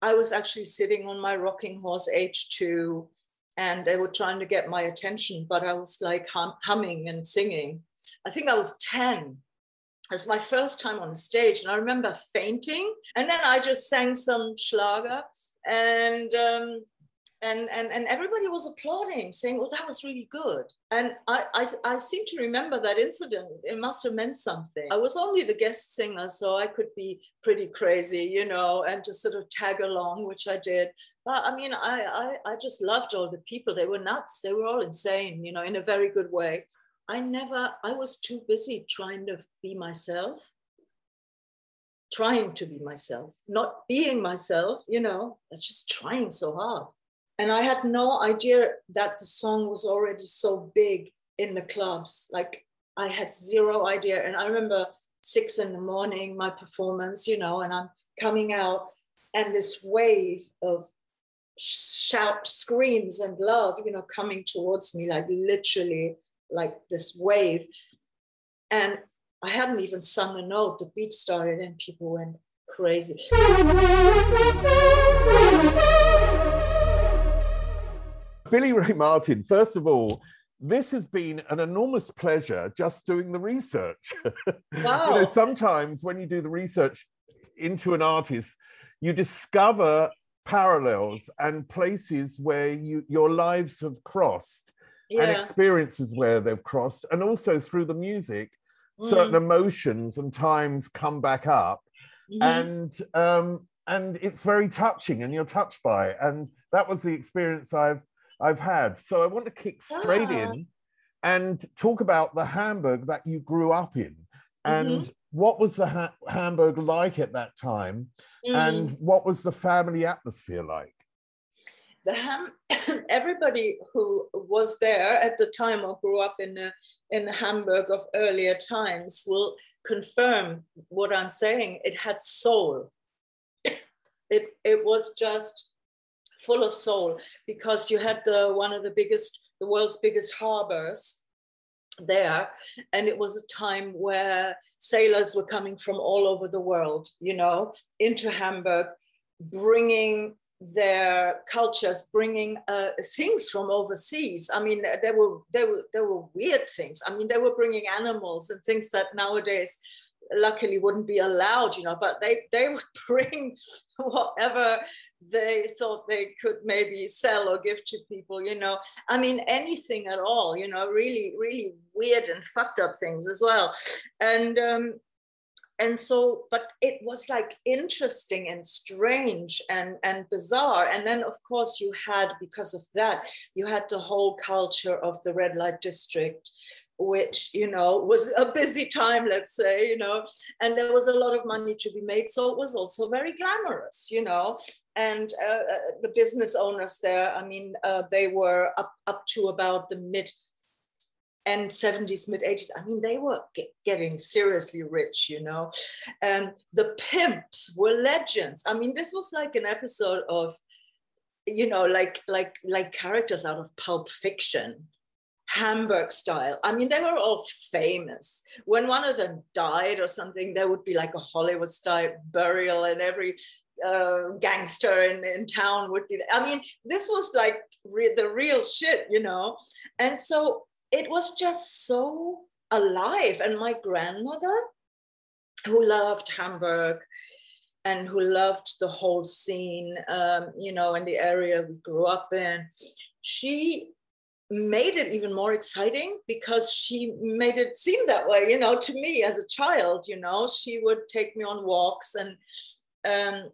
I was actually sitting on my rocking horse H2 and they were trying to get my attention, but I was like hum- humming and singing. I think I was 10. It was my first time on stage, and I remember fainting. And then I just sang some Schlager, and um, and and and everybody was applauding saying well that was really good. And I, I i seem to remember that incident. It must have meant something. I was only the guest singer so i could be pretty crazy you know and just sort of tag along which i did. But i mean i i, I just loved all the people. They were nuts. They were all insane you know in a very good way. I never i was too busy trying to be myself trying to be myself not being myself you know it's just trying so hard and I had no idea that the song was already so big in the clubs. Like I had zero idea. And I remember six in the morning, my performance, you know, and I'm coming out and this wave of shout screams and love, you know, coming towards me, like literally like this wave. And I hadn't even sung a note. The beat started and people went crazy. Billie Ray Martin, first of all, this has been an enormous pleasure just doing the research. Wow. you know, sometimes when you do the research into an artist, you discover parallels and places where you your lives have crossed and experiences where they've crossed, and also through the music, certain Mm. emotions and times come back up Mhm. and um, and it's very touching, and you're touched by it. And that was the experience I've I've had. So I want to kick straight Ah. in and talk about the Hamburg that you grew up in, and Mm-hmm. what was the ha- Hamburg like at that time, Mm. and what was the family atmosphere like? the ham everybody who was there at the time or grew up in the in hamburg of earlier times will confirm what i'm saying it had soul it it was just full of soul because you had the one of the biggest the world's biggest harbors there. And it was a time where sailors were coming from all over the world you know into hamburg bringing their cultures bringing uh, things from overseas. I mean there were there were there were weird things. I mean they were bringing animals and things that nowadays luckily wouldn't be allowed you know but they they would bring whatever they thought they could maybe sell or give to people you know. I mean anything at all you know really really weird and fucked up things as well. And um and so but it was like interesting and strange and and bizarre. And then of course you had because of that you had the whole culture of the red light district which you know was a busy time let's say you know and there was a lot of money to be made. So it was also very glamorous you know and uh, uh, the business owners there i mean uh, they were up up to about the mid and 70s mid 80s i mean they were get, getting seriously rich you know and the pimps were legends. I mean this was like an episode of you know like like like characters out of pulp fiction Hamburg style. I mean, they were all famous. When one of them died or something, there would be like a Hollywood style burial, and every uh, gangster in, in town would be. There. I mean, this was like re- the real shit, you know. And so it was just so alive. And my grandmother, who loved Hamburg, and who loved the whole scene, um, you know, in the area we grew up in, she made it even more exciting because she made it seem that way you know to me as a child you know she would take me on walks and um,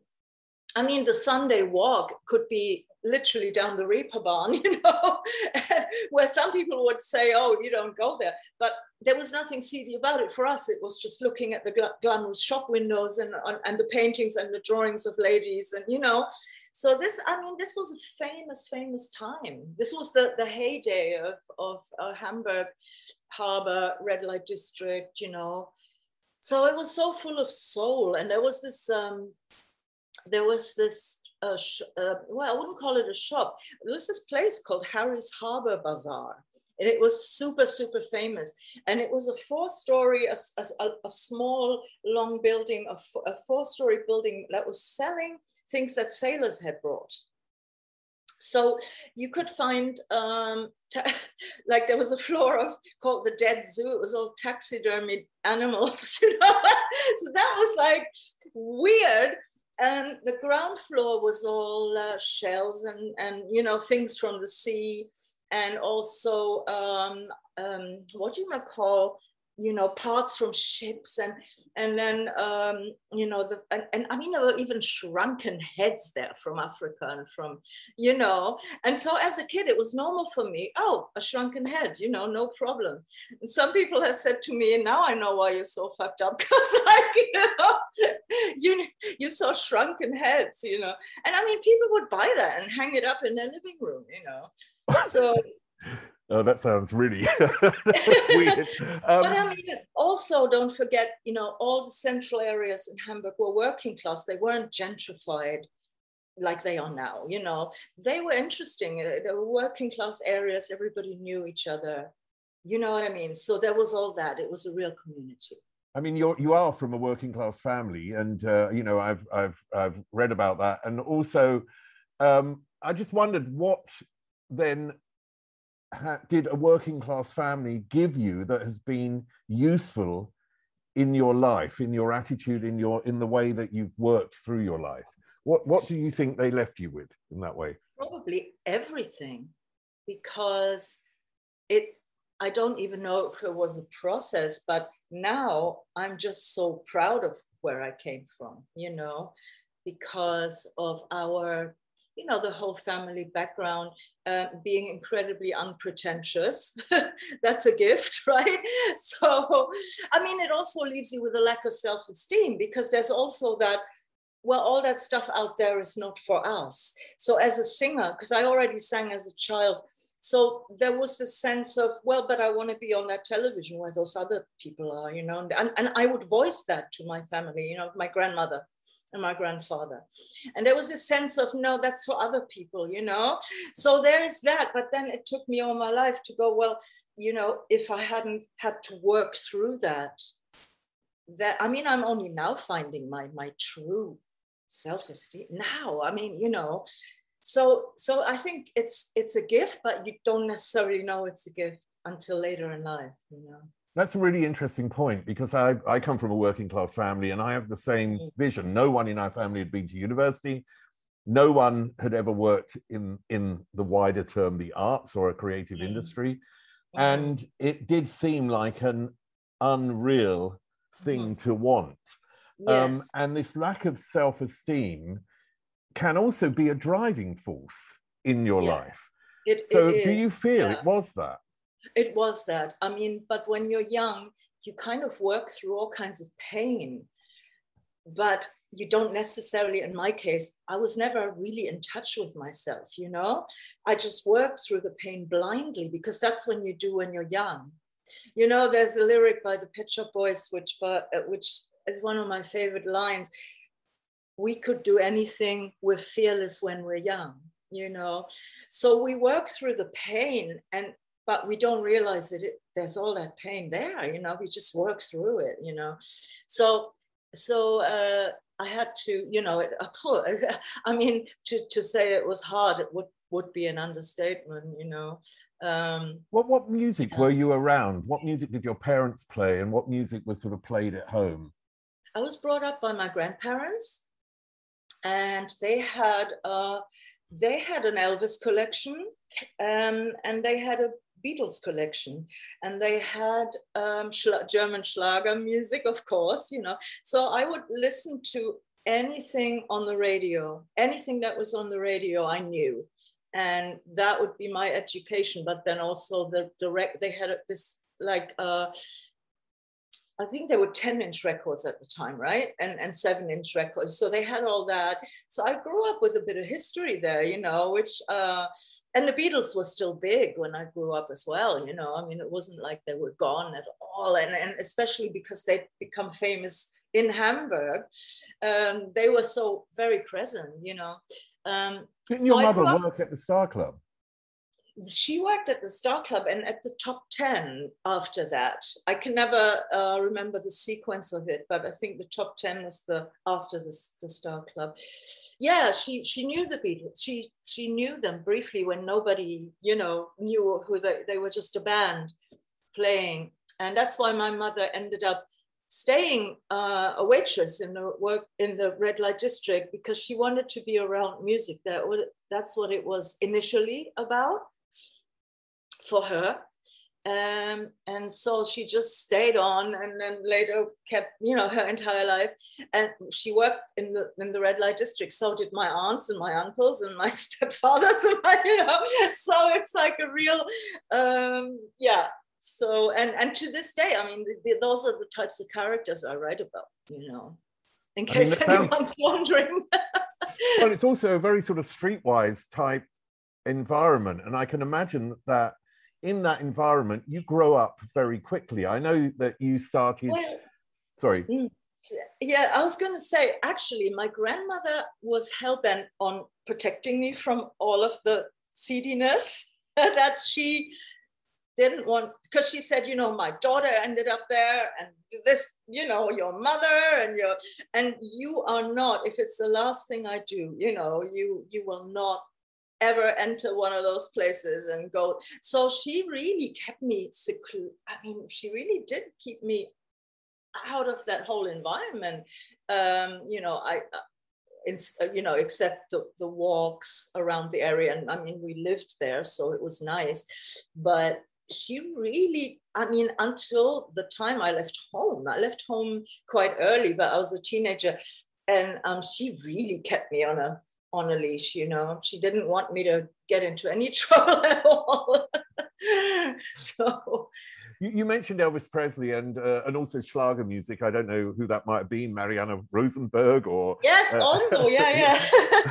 i mean the sunday walk could be literally down the reeperbahn you know where some people would say oh you don't go there. But there was nothing seedy about it for us. It was just looking at the gl- glamorous shop windows and, and the paintings and the drawings of ladies and you know so this i mean this was a famous famous time. This was the the heyday of of uh, hamburg harbor red light district you know. So it was so full of soul and there was this um there was this uh, uh, well i wouldn't call it a shop. There was this place called harry's harbor bazaar and it was super super famous. And it was a four story a, a, a small long building a, four story building that was selling things that sailors had brought. So you could find um, like there was a floor of called the dead zoo. It was all taxidermied animals you know? So that was like weird. And the ground floor was all uh, shells and and you know things from the sea and also um, um, what you might call you know parts from ships and and then um you know the and, and i mean there were even shrunken heads there from africa and from you know. And so as a kid it was normal for me oh a shrunken head you know no problem. And some people have said to me and now i know why you're so fucked up. Because like you know you you saw shrunken heads you know. And i mean people would buy that and hang it up in their living room you know. So Oh, that sounds really weird. Um, but I mean, also don't forget, you know, all the central areas in Hamburg were working class. They weren't gentrified like they are now. You know, they were interesting. Uh, they were working class areas. Everybody knew each other. You know what I mean? So there was all that. It was a real community. I mean, you're you are from a working class family, and uh, you know, I've I've I've read about that, and also, um, I just wondered what then did a working class family give you that has been useful in your life, in your attitude, in your in the way that you've worked through your life? What what do you think they left you with in that way? Probably everything, because it. I don't even know if it was a process, but now I'm just so proud of where I came from. You know, because of our you know, the whole family background, uh, being incredibly unpretentious. That's a gift, right? So, I mean, it also leaves you with a lack of self esteem because there's also that, well, all that stuff out there is not for us. So, as a singer, because I already sang as a child, so there was this sense of, well, but I want to be on that television where those other people are, you know, and, and I would voice that to my family, you know, my grandmother and my grandfather. And there was a sense of, no, that's for other people, you know? So there is that. But then it took me all my life to go, well, you know, if I hadn't had to work through that, that I mean, I'm only now finding my my true self-esteem now. I mean, you know, so so I think it's it's a gift, but you don't necessarily know it's a gift until later in life, you know. That's a really interesting point because I, I come from a working class family and I have the same mm. vision. No one in our family had been to university. No one had ever worked in, in the wider term, the arts or a creative mm. industry. Mm. And it did seem like an unreal thing to want. Um, yes. Um, and this lack of self esteem can also be a driving force in your yeah. life. It, so, it do you feel yeah. it was that? It was that. I mean, but when you're young, you kind of work through all kinds of pain. But you don't necessarily, in my case, I was never really in touch with myself, you know? I just worked through the pain blindly because that's when you do when you're young. You know, there's a lyric by the Pet Shop Boys, which, uh, which is one of my favorite lines. We could do anything, we're fearless when we're young, you know? So we work through the pain and but we don't realize that it, there's all that pain there you know we just work through it you know. So so uh, i had to you know it, i mean to, to say it was hard it would would be an understatement you know um, what what music were you around? What music did your parents play and what music was sort of played at home? I was brought up by my grandparents and they had uh, they had an elvis collection um, and they had a Beatles collection, and they had um, German Schlager music, of course, you know. So I would listen to anything on the radio, anything that was on the radio, I knew, and that would be my education. But then also the direct, they had this like uh, I think there were 10 inch records at the time, right? And, and seven inch records. So they had all that. So I grew up with a bit of history there, you know, which, uh, and the Beatles were still big when I grew up as well, you know. I mean, it wasn't like they were gone at all. And, and especially because they become famous in Hamburg, um, they were so very present, you know. Um, Didn't so your mother work at the Star Club? She worked at the Star Club and at the top 10 after that. I can never uh, remember the sequence of it, but I think the top 10 was the after the, the Star Club. Yeah, she she knew the Beatles. She she knew them briefly when nobody, you know, knew who they, they were just a band playing. And that's why my mother ended up staying uh, a waitress in the work in the red light district because she wanted to be around music that that's what it was initially about for her. Um, and so she just stayed on and then later kept you know her entire life. And she worked in the in the red light district. So did my aunts and my uncles and my stepfathers and my, you know so it's like a real um, yeah. So and and to this day i mean the, the, those are the types of characters i write about you know in case I mean, anyone's sounds... wondering. Well it's also a very sort of streetwise type environment. And i can imagine that in that environment, you grow up very quickly. I know that you started. Well, sorry. Mm, yeah, I was going to say, actually, my grandmother was hell bent on protecting me from all of the seediness that she didn't want because she said you know my daughter ended up there and this you know your mother and your and you are not if it's the last thing i do you know you you will not ever enter one of those places and go. So she really kept me secluded. I mean, she really did keep me out of that whole environment. Um, you know, I, uh, in, uh, you know, except the, the walks around the area. And I mean, we lived there, so it was nice. But she really, I mean, until the time I left home, I left home quite early, but I was a teenager. And um, she really kept me on a on a leash, you know. She didn't want me to get into any trouble at all. so you, you, mentioned Elvis Presley and uh, and also Schlager music. I don't know who that might have been, Marianne Rosenberg or Yes, uh, also, yeah,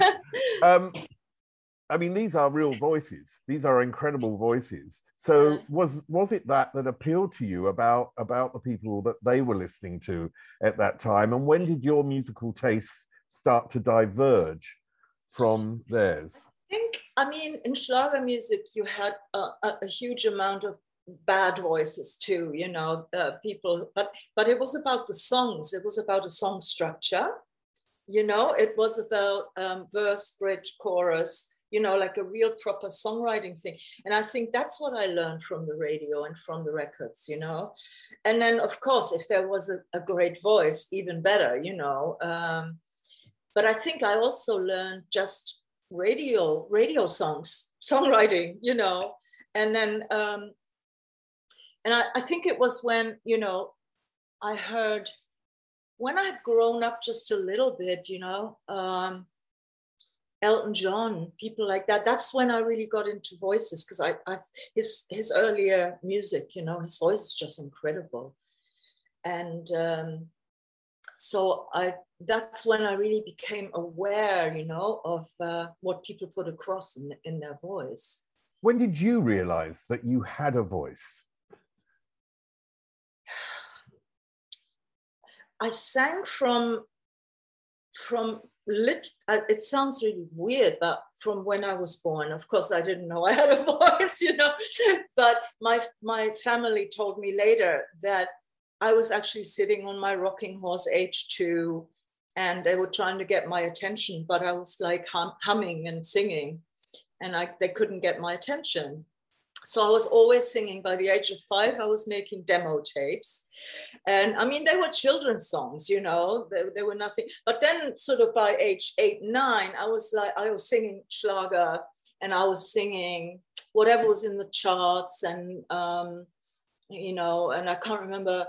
yeah. um, I mean, these are real voices. These are incredible voices. So, was was it that that appealed to you about about the people that they were listening to at that time? And when did your musical tastes start to diverge from theirs? I think, I mean, in Schlager music, you had a, a, a huge amount of bad voices too, you know, uh, people, but, but it was about the songs. It was about a song structure, you know, it was about um, verse, bridge, chorus, you know, like a real proper songwriting thing. And I think that's what I learned from the radio and from the records, you know. And then, of course, if there was a, a great voice, even better, you know. Um, but I think I also learned just radio, radio songs, songwriting, you know, and then, um, and I, I think it was when, you know, I heard when I had grown up just a little bit, you know, um, Elton John, people like that. That's when I really got into voices because I, I, his his earlier music, you know, his voice is just incredible, and um, so I that's when I really became aware, you know, of uh, what people put across in, in their voice. When did you realize that you had a voice? I sang from from lit, uh, it sounds really weird, but from when I was born, of course, I didn't know I had a voice, you know. But my my family told me later that I was actually sitting on my rocking horse, age two, and they were trying to get my attention, but I was like hum- humming and singing, and I they couldn't get my attention so I was always singing. By the age of five, I was making demo tapes. And I mean, they were children's songs, you know, they, they were nothing. But then, sort of by age eight, nine, I was like, I was singing Schlager and I was singing whatever was in the charts. And, um, you know, and I can't remember.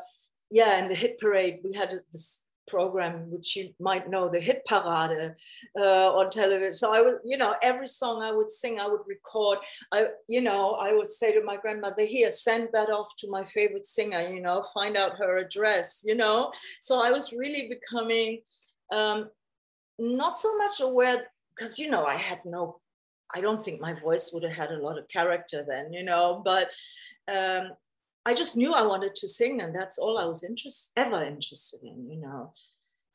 Yeah, in the hit parade, we had this program, which you might know, the hit parade uh, on television. So I would, you know, every song I would sing, I would record. I, you know, I would say to my grandmother, here, send that off to my favorite singer, you know, find out her address, you know. So I was really becoming um, not so much aware, because, you know, I had no I don't think my voice would have had a lot of character then, you know, but um, I just knew I wanted to sing, and that's all I was interest, ever interested in, you know.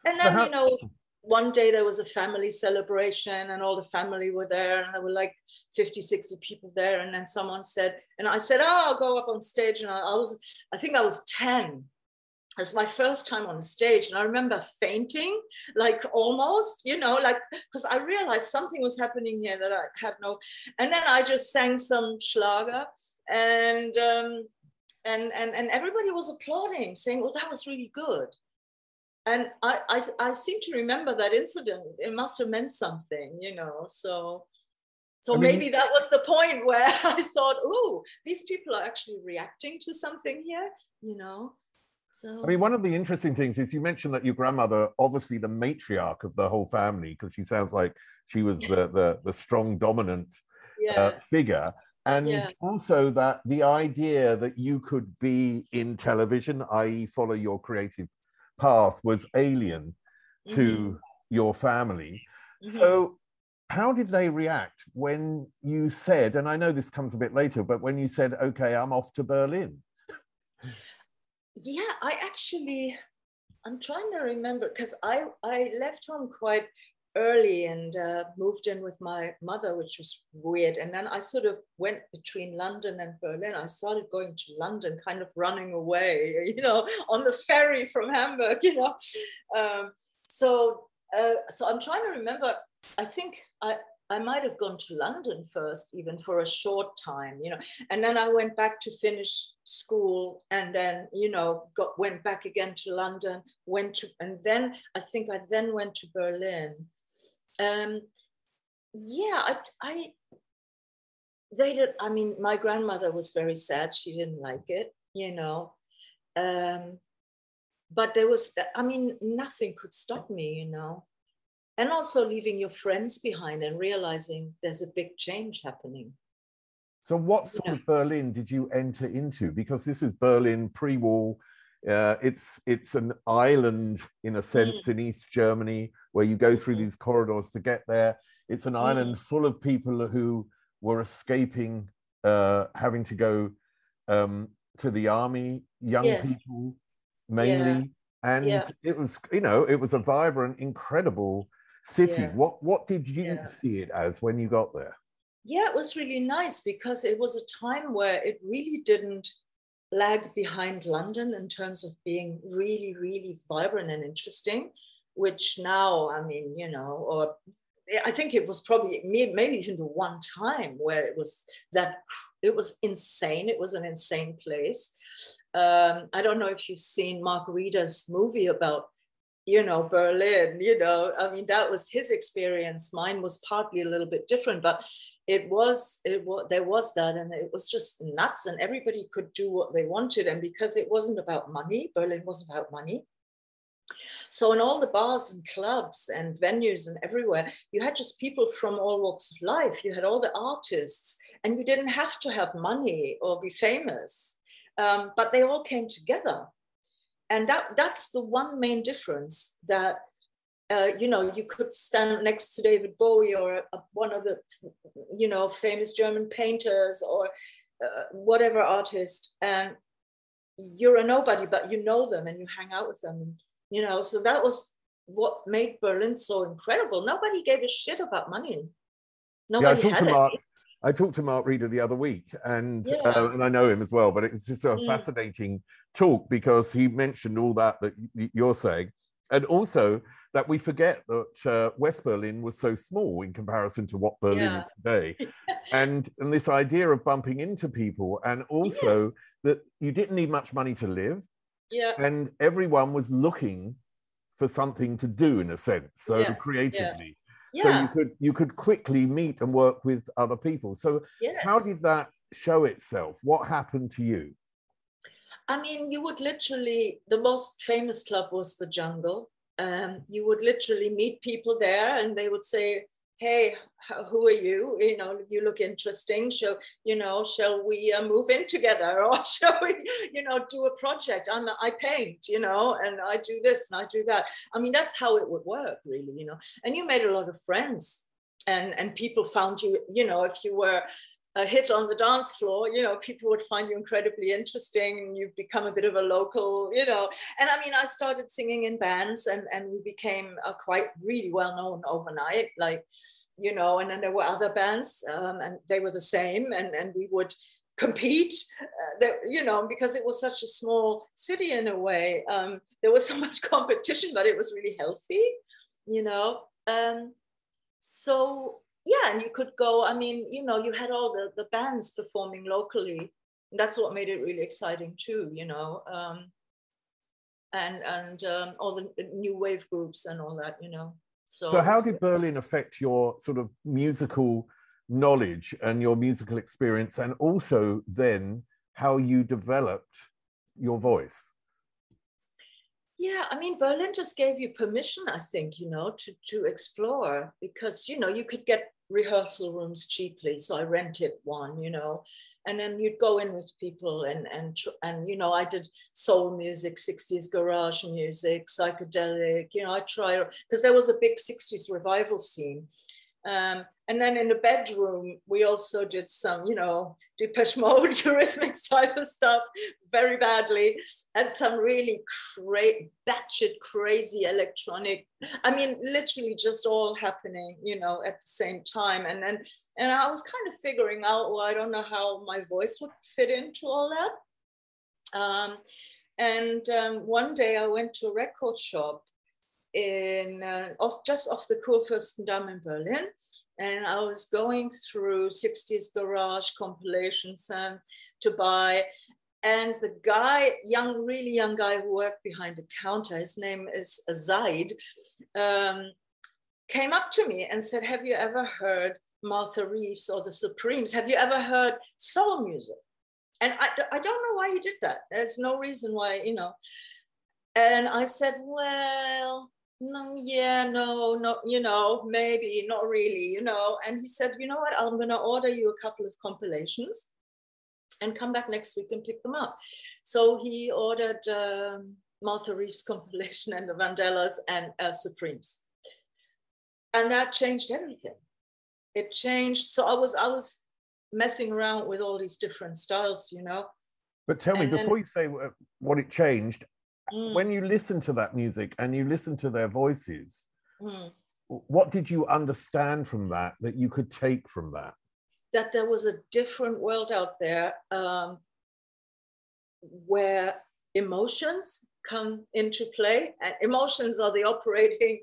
And then, you know, one day there was a family celebration, and all the family were there, and there were like 50, 60 people there. And then someone said, and I said, Oh, I'll go up on stage. And I, I was, I think I was 10. It was my first time on stage, and I remember fainting, like almost, you know, like because I realized something was happening here that I had no. And then I just sang some Schlager, and um, and and and everybody was applauding, saying, "Oh, that was really good." And I, I, I seem to remember that incident. It must have meant something, you know. So, so I mean, maybe that was the point where I thought, "Oh, these people are actually reacting to something here," you know. So. I mean, one of the interesting things is you mentioned that your grandmother, obviously the matriarch of the whole family, because she sounds like she was the the, the strong, dominant uh, yeah. uh, figure and yeah. also that the idea that you could be in television i.e follow your creative path was alien mm-hmm. to your family mm-hmm. so how did they react when you said and i know this comes a bit later but when you said okay i'm off to berlin yeah i actually i'm trying to remember because i i left home quite early and uh, moved in with my mother, which was weird. And then I sort of went between London and Berlin. I started going to London, kind of running away, you know, on the ferry from Hamburg, you know. Um, so, uh, so I'm trying to remember. I think I, I might have gone to London first, even for a short time, you know, and then I went back to finish school, and then you know got went back again to London, went to, and then I think I then went to Berlin, um, yeah, I, I, they did. I mean, my grandmother was very sad. She didn't like it, you know. Um, but there was, I mean, nothing could stop me, you know. And also leaving your friends behind and realizing there's a big change happening. So, what sort yeah. of Berlin did you enter into? Because this is Berlin pre-war. Uh, it's it's an island in a sense mm. in East Germany where you go through mm. these corridors to get there. It's an mm. island full of people who were escaping, uh, having to go um, to the army, young yes. people mainly, yeah. and yeah. it was you know it was a vibrant, incredible city. Yeah. What what did you see it as when you got there? Yeah, it was really nice because it was a time where it really didn't lag behind London in terms of being really, really vibrant and interesting, which now, I mean, you know, or I think it was probably maybe even the one time where it was that it was insane. It was an insane place. Um, I don't know if you've seen Reeder's movie about you know, Berlin, you know, I mean, that was his experience. Mine was partly a little bit different, but it was, it was, there was that, and it was just nuts, and everybody could do what they wanted. And because it wasn't about money, Berlin wasn't about money. So in all the bars and clubs and venues and everywhere, you had just people from all walks of life. You had all the artists, and you didn't have to have money or be famous, um, but they all came together and that that's the one main difference that uh, you know you could stand next to david bowie or a, one of the you know famous german painters or uh, whatever artist and you're a nobody but you know them and you hang out with them you know so that was what made Berlin so incredible. Nobody gave a shit about money. Nobody yeah, I had to Mark, it. I talked to Mark Reeder the other week, and Yeah. uh, and I know him as well. But it's just a Mm. fascinating talk because he mentioned all that that you're saying, and also that we forget that uh, West Berlin was so small in comparison to what Berlin Yeah. is today, and and this idea of bumping into people, and also that you didn't need much money to live, Yeah. and everyone was looking for something to do in a sense, so yeah. creatively. Yeah. So you could you could quickly meet and work with other people. So yes. how did that show itself? What happened to you? I mean, you would literally, the most famous club was the Jungle. Um, you would literally meet people there and they would say, Hey, who are you? You know, you look interesting. Shall, you know, shall we uh, move in together or shall we, you know, do a project? I'm, I paint, you know, and I do this and I do that. I mean, that's how it would work, really, you know. And you made a lot of friends and, and people found you, you know, if you were a hit on the dance floor, you know, people would find you incredibly interesting and you become a bit of a local, you know. And I mean, I started singing in bands and, and we became uh, quite really well known overnight, like, you know, and then there were other bands um, and they were the same and, and we would compete uh, that you know because it was such a small city in a way um, there was so much competition but it was really healthy you know um, so yeah and you could go i mean you know you had all the the bands performing locally. And that's what made it really exciting too you know um and and um, all the new wave groups and all that you know. So, So how did Berlin affect your sort of musical knowledge and your musical experience, and also then how you developed your voice? Yeah, I mean, Berlin just gave you permission, I think, you know, to, to explore because, you know, you could get rehearsal rooms cheaply. So I rented one, you know, and then you'd go in with people and, and, and, you know, I did soul music, 60s garage music, psychedelic, you know, I try, because there was a big 60s revival scene. Um, and then in the bedroom, we also did some, you know, Depeche Mode, Eurythmics type of stuff very badly, and some really cra- batshit crazy electronic. I mean, literally just all happening, you know, at the same time. And then, and I was kind of figuring out, well, I don't know how my voice would fit into all that. Um, and um, one day I went to a record shop in uh, off just off the Kurfürstendamm in Berlin, and I was going through 60s garage compilations um, to buy. And the guy, young, really young guy who worked behind the counter, his name is Zaid, um, came up to me and said, Have you ever heard Martha Reeves or the Supremes? Have you ever heard soul music? And I, I don't know why he did that. There's no reason why, you know. And I said, Well, no, yeah, no, no, you know, maybe not really, you know. And he said, You know what? I'm going to order you a couple of compilations and come back next week and pick them up. So he ordered um, Martha Reeves compilation and the Vandellas and uh, Supremes. And that changed everything. It changed. So I was, I was messing around with all these different styles, you know. But tell me, And then- before you say what it changed, Mm, when you listen to that music and you listen to their voices, mm. what did you understand from that that you could take from that? that there was a different world out there um, where emotions come into play and emotions are the operating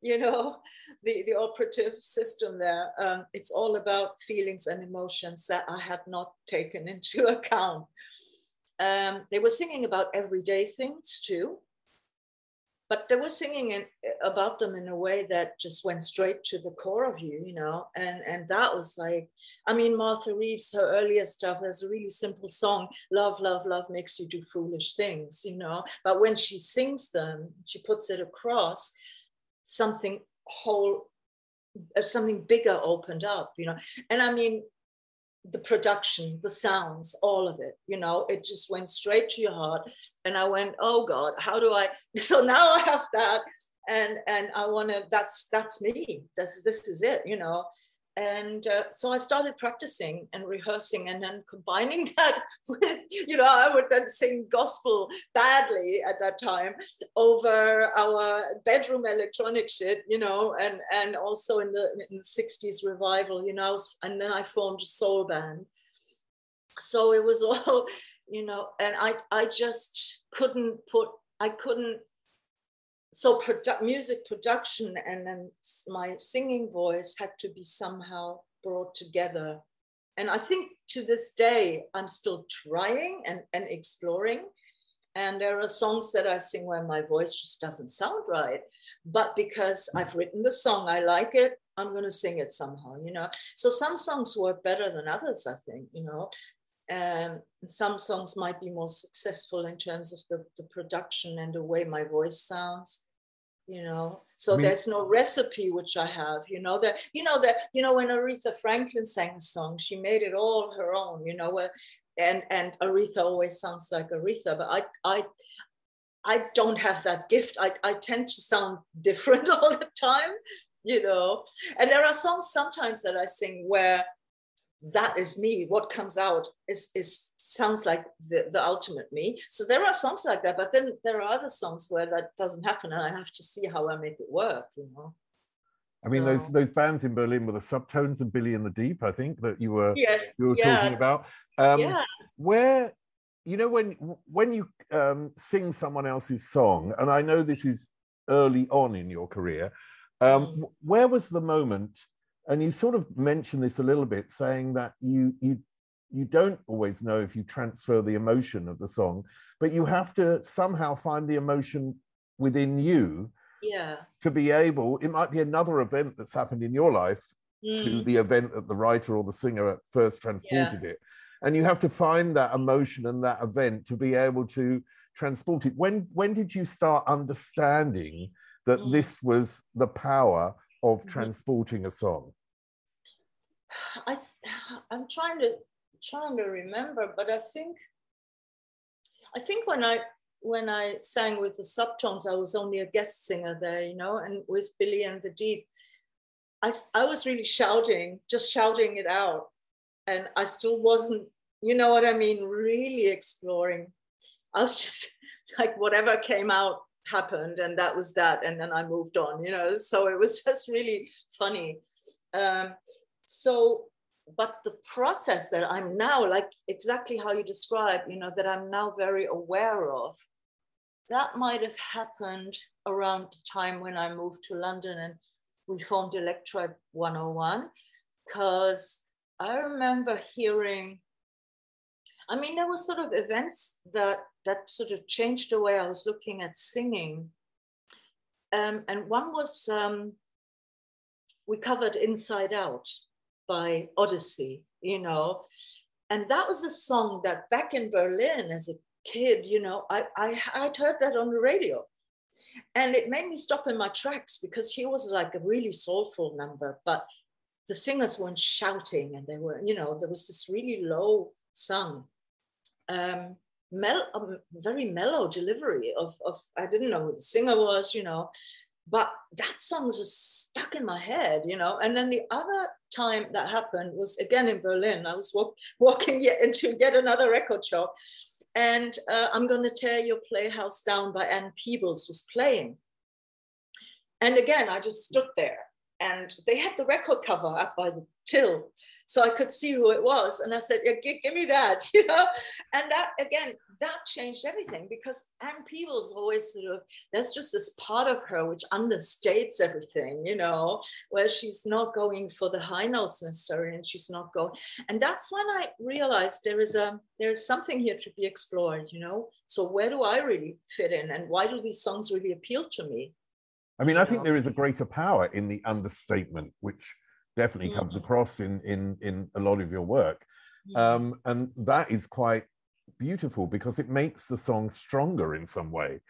you know the, the operative system there um, it's all about feelings and emotions that i had not taken into account um, they were singing about everyday things too but they were singing in, about them in a way that just went straight to the core of you, you know, and and that was like, I mean, Martha Reeves, her earlier stuff, there's a really simple song, "Love, Love, Love makes you do foolish things," you know, but when she sings them, she puts it across, something whole, uh, something bigger opened up, you know, and I mean, the production, the sounds, all of it, you know, it just went straight to your heart. And I went, oh God, how do I? So now I have that. And and I want to, that's that's me. That's this is it, you know. And uh, so I started practicing and rehearsing and then combining that with, you know, I would then sing gospel badly at that time over our bedroom electronic shit, you know, and, and also in the, in the 60s revival, you know, and then I formed a soul band. So it was all, you know, and I, I just couldn't put, I couldn't so produ- music production and then my singing voice had to be somehow brought together. And i think to this day i'm still trying and, and exploring. And there are songs that i sing where my voice just doesn't sound right. But because i've written the song i like it i'm going to sing it somehow you know? So some songs work better than others i think you know um, some songs might be more successful in terms of the, the production and the way my voice sounds you know? So I mean, there's no recipe which i have you know? That you know that you know when aretha franklin sang a song she made it all her own you know? And and aretha always sounds like aretha but i i i don't have that gift. I, I tend to sound different all the time you know? And there are songs sometimes that i sing where that is me what comes out is is sounds like the, the ultimate me so there are songs like that but then there are other songs where that doesn't happen and i have to see how i make it work you know I mean, so, those those bands in Berlin were the Subtones and Billy and the Deep, I think, that you were yes, you were yeah. talking about. Um, yeah. Where, you know, when when you um, sing someone else's song, and I know this is early on in your career, um, mm. where was the moment and you sort of mentioned this a little bit, saying that you you you don't always know if you transfer the emotion of the song, but you have to somehow find the emotion within you. Yeah. To be able, it might be another event that's happened in your life mm. to the event that the writer or the singer first transported yeah. it. And you have to find that emotion and that event to be able to transport it. When when did you start understanding that mm. this was the power of mm-hmm. transporting a song? I I'm trying to trying to remember, but I think I think when I when I sang with the subtones, I was only a guest singer there, you know, and with Billy and the Deep, I, I was really shouting, just shouting it out. And I still wasn't, you know what I mean, really exploring. I was just like, whatever came out happened, and that was that. And then I moved on, you know, so it was just really funny. Um, so but the process that i'm now like exactly how you describe you know that i'm now very aware of that might have happened around the time when i moved to london and we formed electribe 101 because i remember hearing i mean there were sort of events that that sort of changed the way i was looking at singing. Um, and one was um, we covered inside out by Odyssey, you know. And that was a song that back in Berlin as a kid, you know, I, I, I'd heard that on the radio. And it made me stop in my tracks because he was like a really soulful number, but the singers weren't shouting and they were, you know, there was this really low sung, um, mel- um, very mellow delivery of, of, I didn't know who the singer was, you know, but that song was just stuck in my head, you know. And then the other time that happened was again in Berlin. I was walk, walking yet into yet another record shop, and uh, I'm going to tear your playhouse down by Ann Peebles was playing. And again, I just stood there and they had the record cover up by the till so i could see who it was and i said yeah, give, give, me that you know? And that again that changed everything because ann peebles always sort of there's just this part of her which understates everything you know where she's not going for the high notes necessarily and she's not going and that's when i realized there is a there's something here to be explored you know? So where do i really fit in and why do these songs really appeal to me I mean, I think there is a greater power in the understatement, which definitely comes mm. across in in in a lot of your work, um, and that is quite beautiful because it makes the song stronger in some way.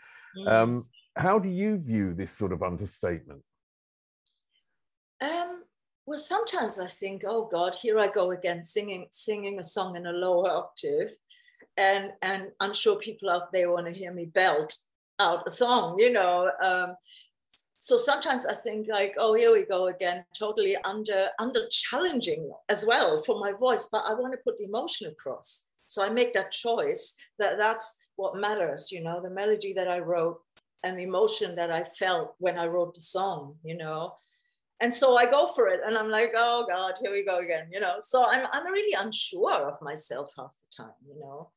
Um, how do you view this sort of understatement? Um, well, sometimes I think, oh God, here I go again, singing singing a song in a lower octave, and and I'm sure people out there want to hear me belt out a song, you know. Um, so sometimes I think like, oh, here we go again, totally under under challenging as well for my voice, but I want to put the emotion across. So I make that choice that that's what matters, you know, the melody that I wrote and the emotion that I felt when I wrote the song, you know. And so I go for it and I'm like, oh God, here we go again, you know. So I'm I'm really unsure of myself half the time, you know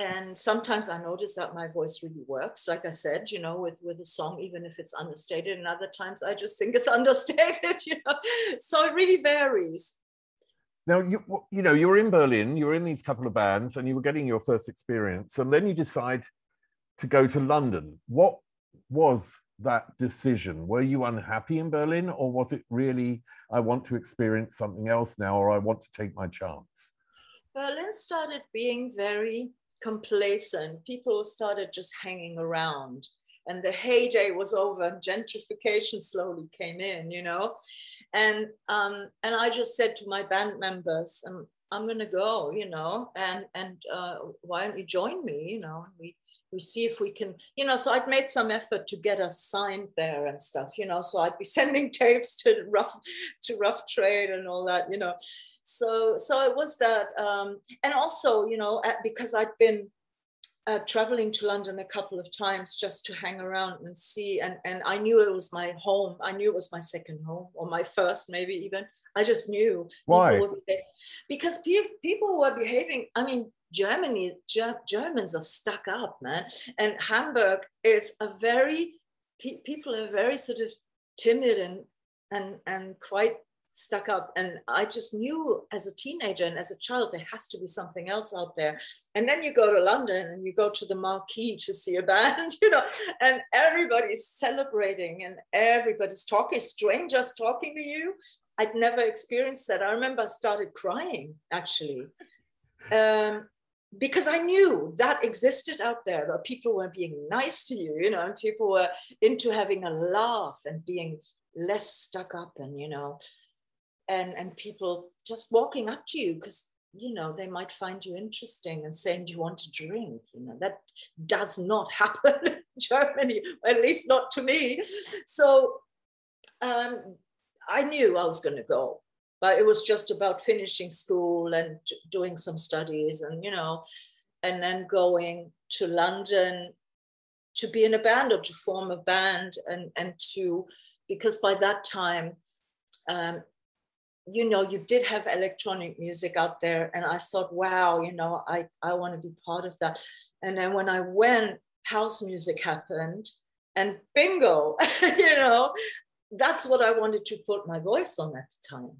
and sometimes i notice that my voice really works like i said you know with with a song even if it's understated and other times i just think it's understated you know. So it really varies. Now you you know you were in berlin you were in these couple of bands and you were getting your first experience and then you decide to go to london. What was that decision? Were you unhappy in berlin or was it really i want to experience something else now or i want to take my chance berlin started being very complacent. People started just hanging around. And the heyday was over, and gentrification slowly came in, you know. And um, and I just said to my band members, I'm, I'm gonna go, you know, and and uh, why don't you join me, you know? And we we see if we can, you know, so I'd made some effort to get us signed there and stuff, you know, so I'd be sending tapes to rough to rough trade and all that, you know. So so it was that. Um, and also, you know, because I'd been uh, traveling to London a couple of times just to hang around and see. And, and I knew it was my home. I knew it was my second home or my first, maybe even. I just knew. Why? because pe- people were behaving. I mean, Germany, Ger- Germans are stuck up, man. And Hamburg is a very, pe- people are very sort of timid and, and, and quite stuck up. And I just knew as a teenager and as a child, there has to be something else out there. And then you go to London and you go to the marquee to see a band, you know, and everybody's celebrating and everybody's talking, strangers talking to you. I'd never experienced that. I remember I started crying actually. Um, because I knew that existed out there, that people were being nice to you, you know, and people were into having a laugh and being less stuck up and, you know, and, and people just walking up to you because, you know, they might find you interesting and saying, Do you want to drink? You know, that does not happen in Germany, at least not to me. So um, I knew I was going to go but it was just about finishing school and doing some studies and you know and then going to london to be in a band or to form a band and and to because by that time um, you know you did have electronic music out there and i thought wow you know i i want to be part of that. And then when i went house music happened and bingo you know that's what I wanted to put my voice on at the time.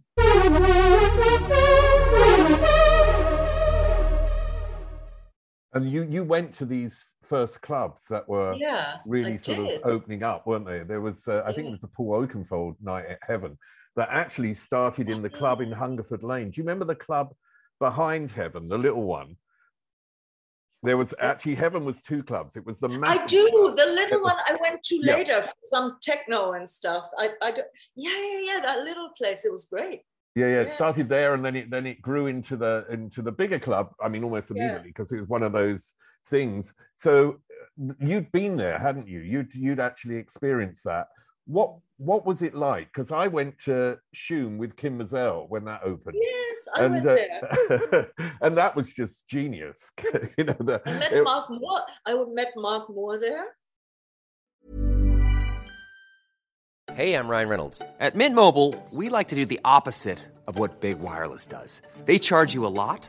And you you went to these first clubs that were yeah, really I sort did. of opening up, weren't they? There was uh, I think it was the Paul Oakenfold night at Heaven that actually started in the club in Hungerford Lane. Do you remember the club behind Heaven, the little one? There was actually Heaven was two clubs. It was the massive I do club. the little one I went to yeah. later, for some techno and stuff. I, I do, yeah, yeah, yeah. That little place, it was great. Yeah, yeah, It started there, and then it then it grew into the into the bigger club. I mean, almost immediately because yeah. it was one of those things. So uh, you'd been there, hadn't you? You'd you'd actually experienced that what what was it like? Because I went to Shoom with Kym Mazelle when that opened. Yes, I and, went uh, there. and that was just genius. you know, the, I met it, Mark Moore. I met Mark Moore there. Hey, I'm Ryan Reynolds. At Mint Mobile, we like to do the opposite of what Big Wireless does. They charge you a lot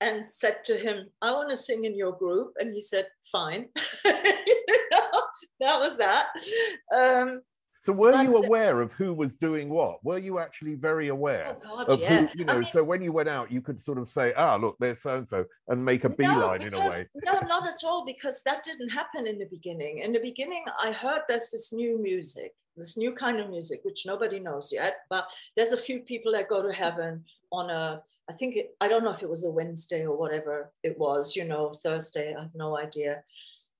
And said to him, I want to sing in your group. And he said, fine. You know, that was that. Um, So were But- you aware of who was doing what? Were you actually very aware oh God, of yeah. who, you I know, mean, so when you went out, you could sort of say, ah, look, there's so-and-so and make a beeline in a way. no, not at all, because that didn't happen in the beginning. In the beginning, I heard there's this new music, this new kind of music, which nobody knows yet, but there's a few people that go to heaven on a, I think, it, I don't know if it was a Wednesday or whatever it was, you know, Thursday, I have no idea.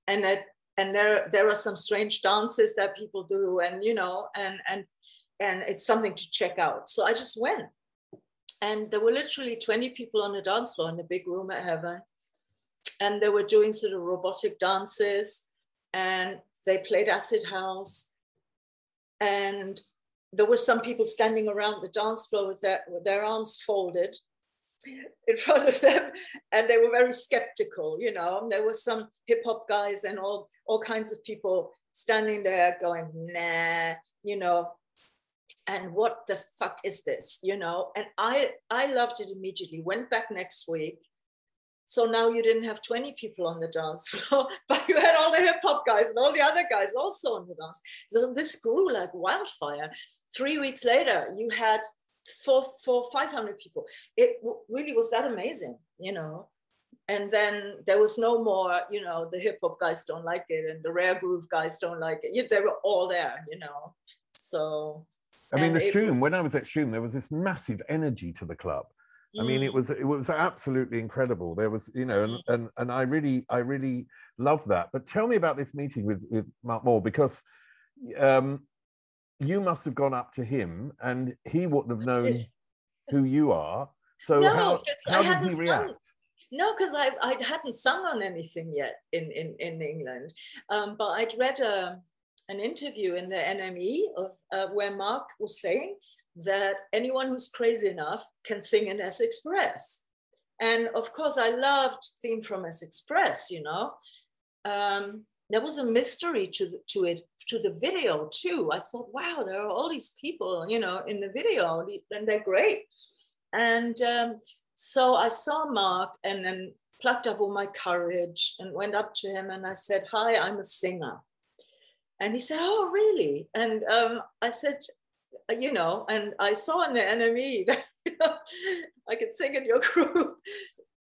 And that, and there, there are some strange dances that people do, and you know, and and and it's something to check out. So I just went, and there were literally 20 people on the dance floor in the big room at Heaven, and they were doing sort of robotic dances, and they played acid house, and there were some people standing around the dance floor with their with their arms folded in front of them and they were very skeptical you know. And there were some hip hop guys and all all kinds of people standing there going nah you know. And what the fuck is this? you know. And i i loved it immediately went back next week. So now you didn't have 20 people on the dance floor but you had all the hip hop guys and all the other guys also on the dance. So this grew like wildfire. Three weeks later you had four four 500 people it w- really was that amazing you know and then there was no more you know the hip hop guys don't like it and the rare groove guys don't like it they were all there you know so I mean, the Shoom, was- when I was at Shoom, there was this massive energy to the club. I mean, it Mm. was it was absolutely incredible. There was, you know, and and, and I really I really love that. But tell me about this meeting with with Mark Moore because um, you must have gone up to him and he wouldn't have known who you are. So No, how how did he sung. react? No, because I, I hadn't sung on anything yet in, in, in England. Um, but I'd read a, an interview in the NME of uh, where Mark was saying that anyone who's crazy enough can sing in S'Express. And of course, I loved Theme from S'Express, you know. Um, there was a mystery to, the, to it, to the video too. I thought, wow, there are all these people, you know, in the video, and they're great. And um, so I saw Mark and then plucked up all my courage and went up to him and I said, Hi, I'm a singer. And he said, Oh, really? And um, I said, You know, and I saw in the NME that you know, I could sing in your group.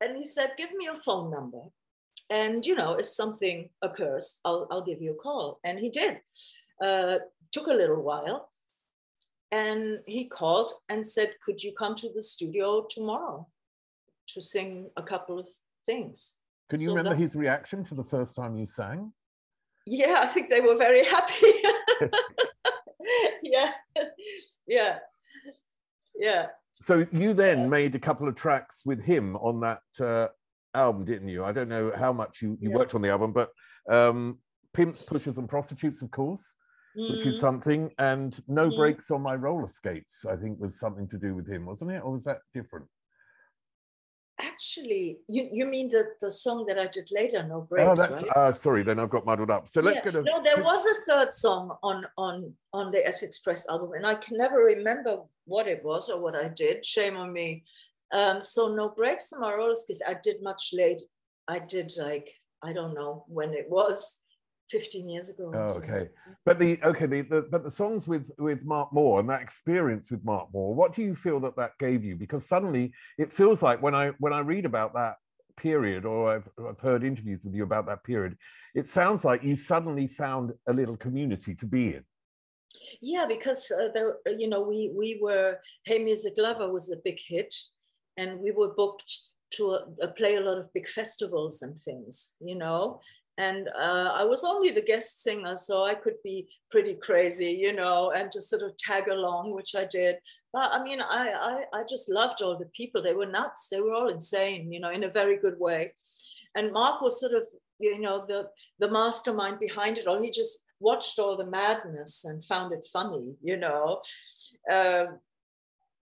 And he said, Give me your phone number. And, you know, if something occurs, I'll, I'll give you a call. And he did. Uh, took a little while. And he called and said, Could you come to the studio tomorrow to sing a couple of things? Can you So remember his reaction to the first time you sang? Yeah, I think they were very happy. yeah, yeah, yeah. So you then made a couple of tracks with him on that uh, album, didn't you? I don't know how much you, you Yeah. worked on the album, but um, Pimps, Pushers, and Prostitutes, of course, which is Mhm. something, and No Mhm. Brakes on My Roller Skates, I think was something to do with him, wasn't it? Or was that different? Actually, you, you mean the, the song that I did later, No Breaks, oh, that's right? uh, sorry, then I've got muddled up. So let's Yeah, get a no there was a third song on on on the S'Express album and i can never remember what it was or what i did shame on me um so no breaks roller skates i did much late i did like i don't know when it was 15 years ago Oh, something. okay. But the okay, the, the but the songs with with Mark Moore and that experience with Mark Moore, what do you feel that that gave you? Because suddenly it feels like when I when I read about that period or I've, I've heard interviews with you about that period, it sounds like you suddenly found a little community to be in. Yeah, because uh, there, you know, we we were Hey Music Lover was a big hit, and we were booked to uh, play a lot of big festivals and things, you know. And uh, I was only the guest singer, so I could be pretty crazy, you know, and just sort of tag along, which I did. But I mean, I, I I just loved all the people. They were nuts. They were all insane, you know, in a very good way. And Mark was sort of, you know, the the mastermind behind it all. He just watched all the madness and found it funny, you know. Um,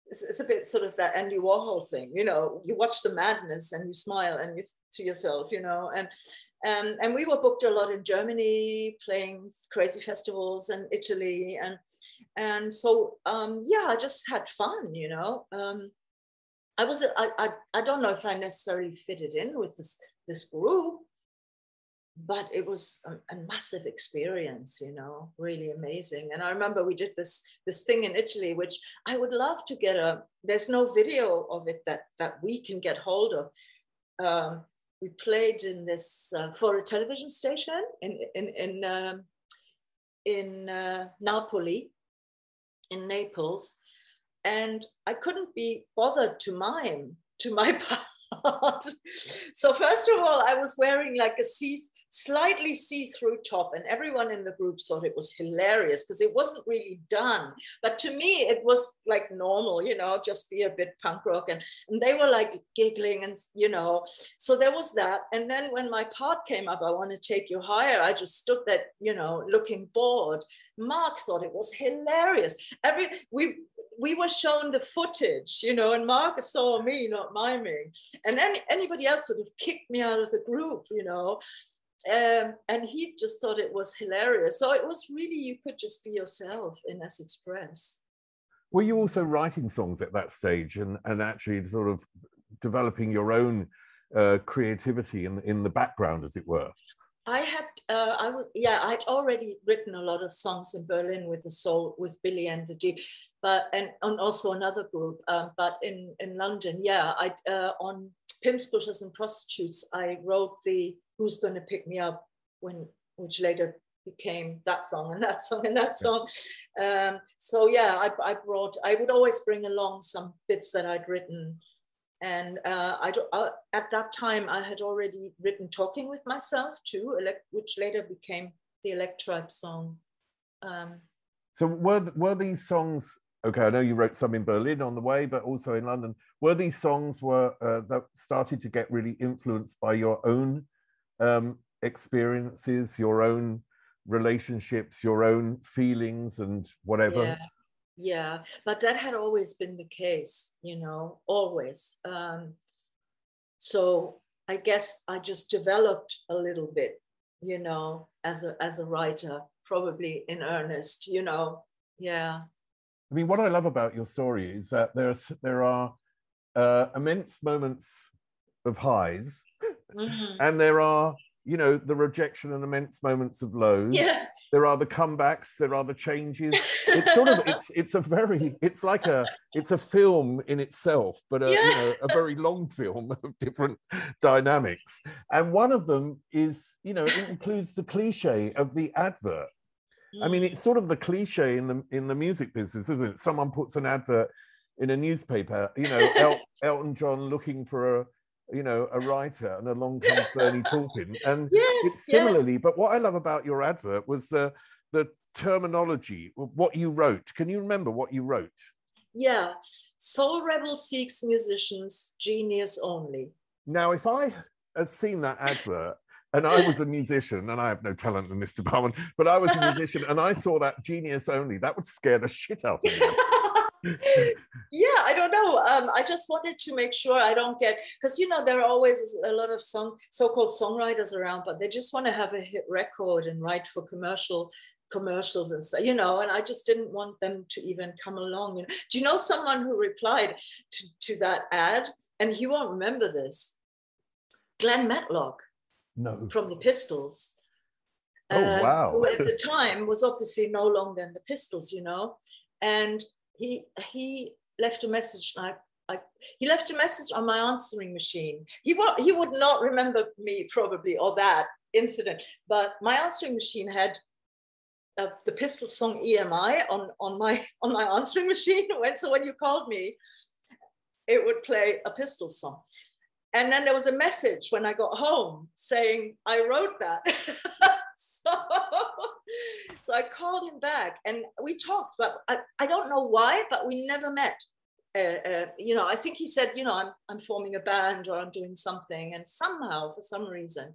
it's, it's a bit sort of that Andy Warhol thing, you know. You watch the madness and you smile and you to yourself, you know. And Um, and we were booked a lot in Germany, playing crazy festivals and Italy, and and so um, yeah, I just had fun, you know. Um, I was I, I I don't know if I necessarily fitted in with this this group, but it was a, a, massive experience you know really amazing. And i remember we did this this thing in italy which i would love to get a there's no video of it that that we can get hold of. Um, we played in this uh, for a television station in in in um, in uh, napoli in naples. And i couldn't be bothered to mime to my part. So first of all i was wearing like a see slightly see-through top and everyone in the group thought it was hilarious because it wasn't really done. But to me it was like normal you know just be a bit punk rock and, and they were like giggling and you know. So there was that and then when my part came up i want to take you higher i just stood there you know looking bored. Mark thought it was hilarious. Every we we were shown the footage, you know, and Mark saw me not miming, and any, anybody else would have kicked me out of the group, you know. Um, and he just thought it was hilarious. So it was really, you could just be yourself in S'Express. Were you also writing songs at that stage and, and actually sort of developing your own uh, creativity in, in the background, as it were? I had, uh, I would, yeah, I'd already written a lot of songs in Berlin with the Soul, with Billie and the Deep, but and, and also another group. Um, but in in London, yeah, I uh, on Pimps, Pushers, and Prostitutes, I wrote the who's going to pick me up when which later became that song and that song and that song. Um, so yeah I, I brought i would always bring along some bits that i'd written. And uh, I, uh, at that time i had already written talking with myself too which later became the Electribe song. Um, so were, were these songs okay i know you wrote some in berlin on the way but also in london. Were these songs were uh, that started to get really influenced by your own um, experiences, your own relationships, your own feelings, and whatever. Yeah. Yeah, but that had always been the case, you know, always. Um, so I guess I just developed a little bit, you know, as a as a writer, probably in earnest, you know. Yeah. I mean, what I love about your story is that there's there are uh, immense moments of highs mm-hmm. and there are you know the rejection and immense moments of lows. Yeah. There are the comebacks there are the changes. It's sort of it's it's a very it's like a it's a film in itself but a, yeah. you know, a very long film of different dynamics. And one of them is you know it includes the cliche of the advert. I mean it's sort of the cliche in the in the music business isn't it? Someone puts an advert in a newspaper you know El- elton john looking for a you know, a writer, and along comes Bernie Taupin. And yes, it's similarly, yes. but what I love about your advert was the the terminology, what you wrote. Can you remember what you wrote? Yeah, Soul Rebel seeks musicians, genius only. Now, if I had seen that advert, and I was a musician, and I have no talent in this department, but I was a musician, and I saw that genius only, that would scare the shit out of me. yeah, I don't know. Um, I just wanted to make sure I don't get because you know there are always a lot of song so-called songwriters around, but they just want to have a hit record and write for commercial commercials and so you know and i just didn't want them to even come along and do you know someone who replied to, to that ad? And he won't remember this. Glenn matlock no. from the pistols. Oh uh, wow. who at the time was obviously no longer in the pistols you know. And he he left a message. I, I, he left a message on my answering machine. He would he would not remember me probably or that incident, but my answering machine had uh, the pistol song EMI on on my on my answering machine. when so when you called me, it would play a pistol song. And then there was a message when I got home saying I wrote that. so, I called him back and we talked, but I, I don't know why, but we never met. Uh, uh, you know, I think he said, you know, I'm, I'm forming a band or I'm doing something. And somehow, for some reason,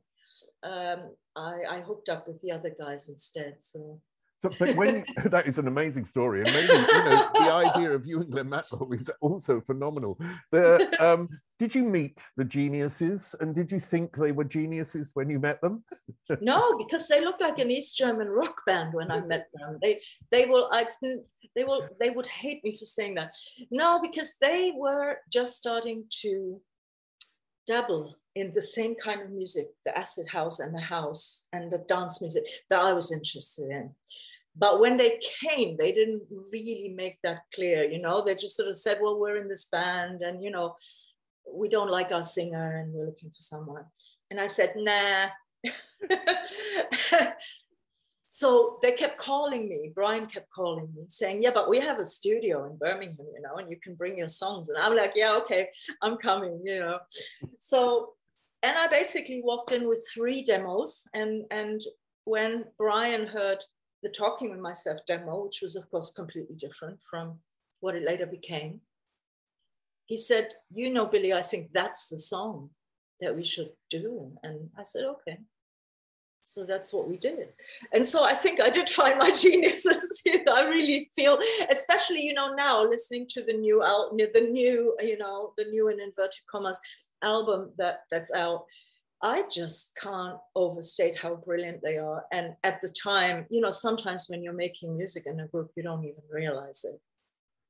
um, I, I hooked up with the other guys instead. So so, but when that is an amazing story, and maybe you know the idea of you and Glenn Matlock is also phenomenal. The, um, did you meet the geniuses and did you think they were geniuses when you met them? no, because they looked like an East German rock band when I met them. They they will I they will they would hate me for saying that. No, because they were just starting to dabble in the same kind of music, the acid house and the house and the dance music that I was interested in. But when they came, they didn't really make that clear, you know, they just sort of said, well, we're in this band and, you know, we don't like our singer and we're looking for someone. And I said, nah. so they kept calling me. Brian kept calling me saying, Yeah, but we have a studio in Birmingham, you know, and you can bring your songs. And I'm like, Yeah, okay, I'm coming, you know. So, and I basically walked in with three demos. And, and when Brian heard the Talking with Myself demo, which was, of course, completely different from what it later became, he said, You know, Billie, I think that's the song that we should do. And I said, Okay. So that's what we did. And so I think I did find my geniuses. I really feel, especially, you know, now listening to the new, out, the new, you know, the new in inverted commas album that that's out. I just can't overstate how brilliant they are. And at the time, you know, sometimes when you're making music in a group, you don't even realize it.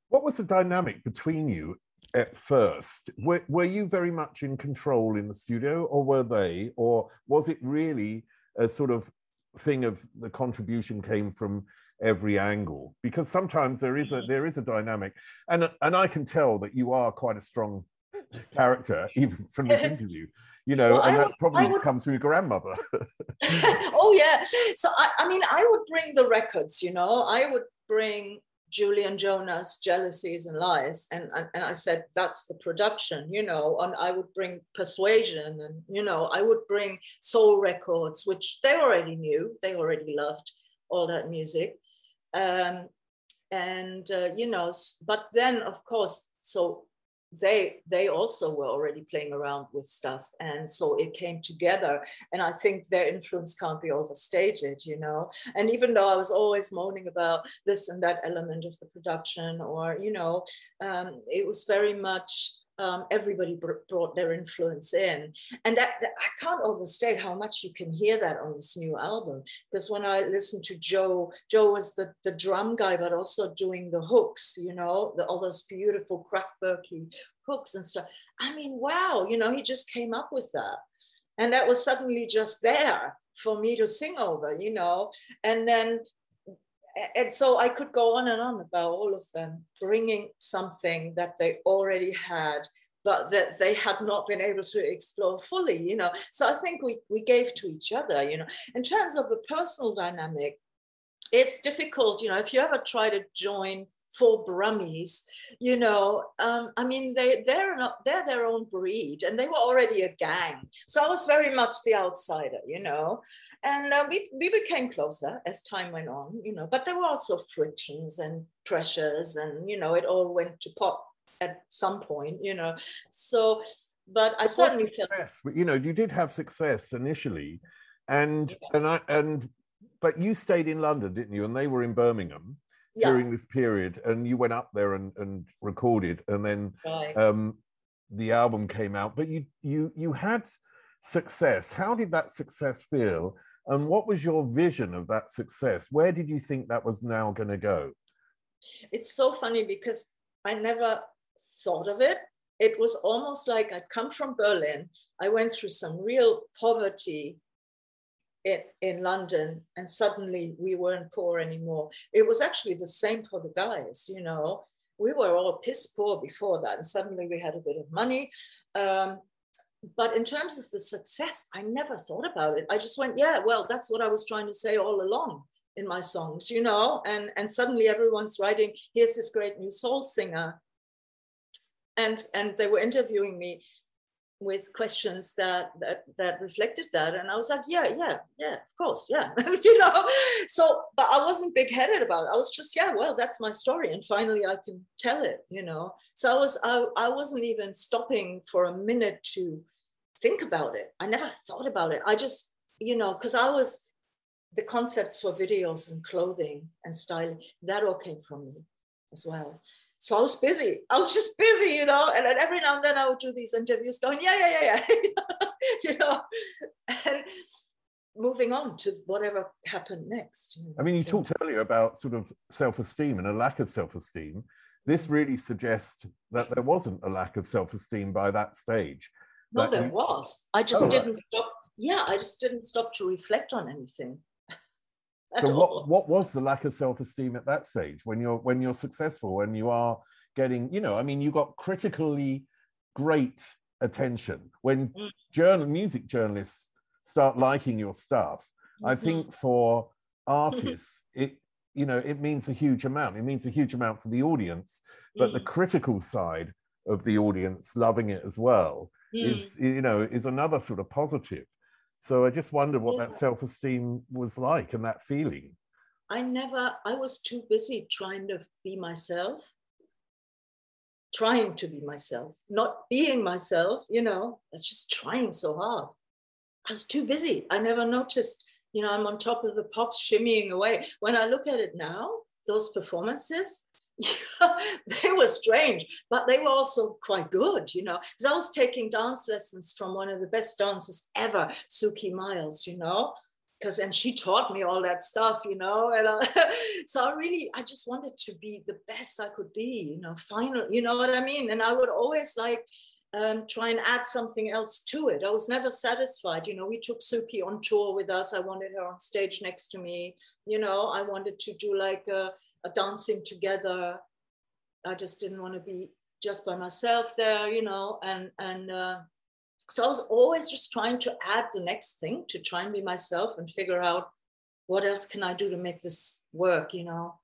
What was the dynamic between you at first? Were, were you very much in control in the studio, or were they? Or was it really a sort of thing of the contribution came from every angle because sometimes there is a mm-hmm. there is a dynamic and and I can tell that you are quite a strong character even from this interview you know well, and that's probably would, comes from your grandmother oh yeah so I, I mean I would bring the records you know I would bring Julian Jonah, Jealousies and Lies. And, and, and, I said, that's the production, you know, and I would bring Persuasion and, you know, I would bring Soul Records, which they already knew, they already loved all that music. Um, and, uh, you know, but then, of course, so they they also were already playing around with stuff. And so it came together. And i think their influence can't be overstated you know? And even though i was always moaning about this and that element of the production or you know um, it was very much um, everybody br- brought their influence in. And that, that, I can't overstate how much you can hear that on this new album. Because when I listened to Joe, Joe was the, the drum guy, but also doing the hooks, you know, the, all those beautiful Kraftwerky hooks and stuff. I mean, wow, you know, he just came up with that. And that was suddenly just there for me to sing over, you know. And then and so I could go on and on about all of them, bringing something that they already had, but that they had not been able to explore fully, you know. So I think we, we gave to each other, you know. In terms of the personal dynamic, it's difficult, you know, if you ever try to join four Brummies, you know, um, I mean, they, they're not, they're their own breed and they were already a gang. So I was very much the outsider, you know, and uh, we, we became closer as time went on, you know, but there were also frictions and pressures and, you know, it all went to pot at some point, you know, so, but I certainly success, felt, you know, you did have success initially and, yeah. and I, and, but you stayed in London, didn't you? And they were in Birmingham yeah. during this period and you went up there and, and recorded and then right. um, the album came out but you you you had success. How did that success feel? And what was your vision of that success? Where did you think that was now going to go? It's so funny because i never thought of it. It was almost like i'd come from berlin. I went through some real poverty in, in London and suddenly we weren't poor anymore. It was actually the same for the guys, you know. We were all piss poor before that, and suddenly we had a bit of money. Um, but in terms of the success, I never thought about it. I just went, yeah, well, that's what I was trying to say all along in my songs, you know. And and suddenly everyone's writing, here's this great new soul singer, and and they were interviewing me with questions that, that that reflected that. And i was like yeah yeah yeah of course yeah you know? So but i wasn't big-headed about it. I was just yeah well that's my story and finally i can tell it you know? So i was i, I wasn't even stopping for a minute to think about it. I never thought about it. I just you know because i was the concepts for videos and clothing and styling that all came from me as well so I was busy. I was just busy, you know. And then every now and then I would do these interviews going, yeah, yeah, yeah, yeah. you know, and moving on to whatever happened next. You know? I mean, you so, talked earlier about sort of self-esteem and a lack of self-esteem. This really suggests that there wasn't a lack of self-esteem by that stage. No, there you... was. I just oh, didn't stop. Yeah, I just didn't stop to reflect on anything. so what, what was the lack of self-esteem at that stage when you're when you're successful when you are getting you know i mean you got critically great attention when mm. journal music journalists start liking your stuff mm-hmm. i think for artists it you know it means a huge amount it means a huge amount for the audience but mm. the critical side of the audience loving it as well mm. is you know is another sort of positive so I just wondered what yeah. that self esteem was like and that feeling. I never, I was too busy trying to be myself, trying to be myself, not being myself, you know, I was just trying so hard. I was too busy. I never noticed, you know, I'm on top of the pops shimmying away. When I look at it now, those performances, they were strange, but they were also quite good, you know. Because I was taking dance lessons from one of the best dancers ever, Suki Miles, you know. Because and she taught me all that stuff, you know. And I, so I really, I just wanted to be the best I could be, you know. Final, you know what I mean. And I would always like um, try and add something else to it. I was never satisfied. You know, we took Suki on tour with us. I wanted her on stage next to me. You know, I wanted to do like a, a dancing together. I just didn't want to be just by myself there, you know, and and uh, so I was always just trying to add the next thing to try and be myself and figure out what else can I do to make this work, you know.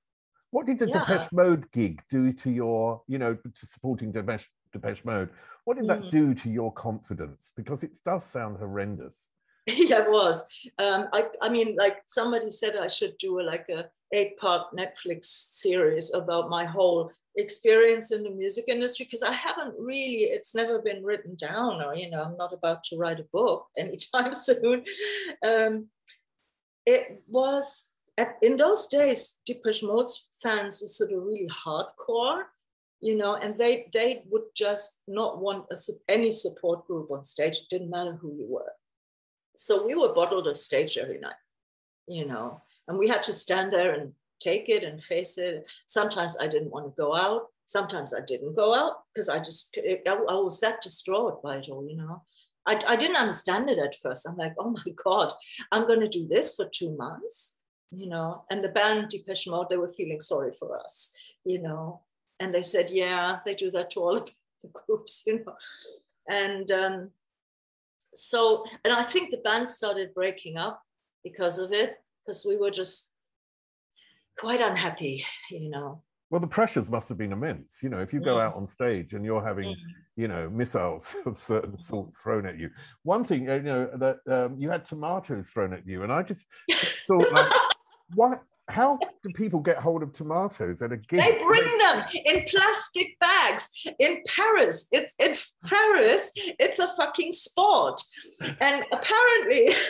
What did the yeah. Depeche Mode gig do to your, you know, to supporting Depeche, Depeche Mode? What did that mm. do to your confidence? Because it does sound horrendous. yeah, it was. Um, I, I mean, like somebody said I should do a, like a eight part Netflix series about my whole experience in the music industry because I haven't really, it's never been written down or, you know, I'm not about to write a book anytime soon. Um, it was, at, in those days, Depeche Mode's fans were sort of really hardcore you know, and they they would just not want a, any support group on stage. It didn't matter who you were. So we were bottled off stage every night, you know, and we had to stand there and take it and face it. Sometimes I didn't want to go out. Sometimes I didn't go out because I just I, I was that distraught by it all, you know. I, I didn't understand it at first. I'm like, oh my God, I'm going to do this for two months, you know. And the band Depeche Mode, they were feeling sorry for us, you know and they said, yeah, they do that to all of the groups, you know. And um, so, and I think the band started breaking up because of it, because we were just quite unhappy, you know. Well, the pressures must have been immense. You know, if you go mm. out on stage and you're having, mm. you know, missiles of certain sorts thrown at you. One thing, you know, that um, you had tomatoes thrown at you, and I just thought, like, what? How do people get hold of tomatoes at a gig? They bring them in plastic bags in Paris. It's in Paris. It's a fucking sport, and apparently.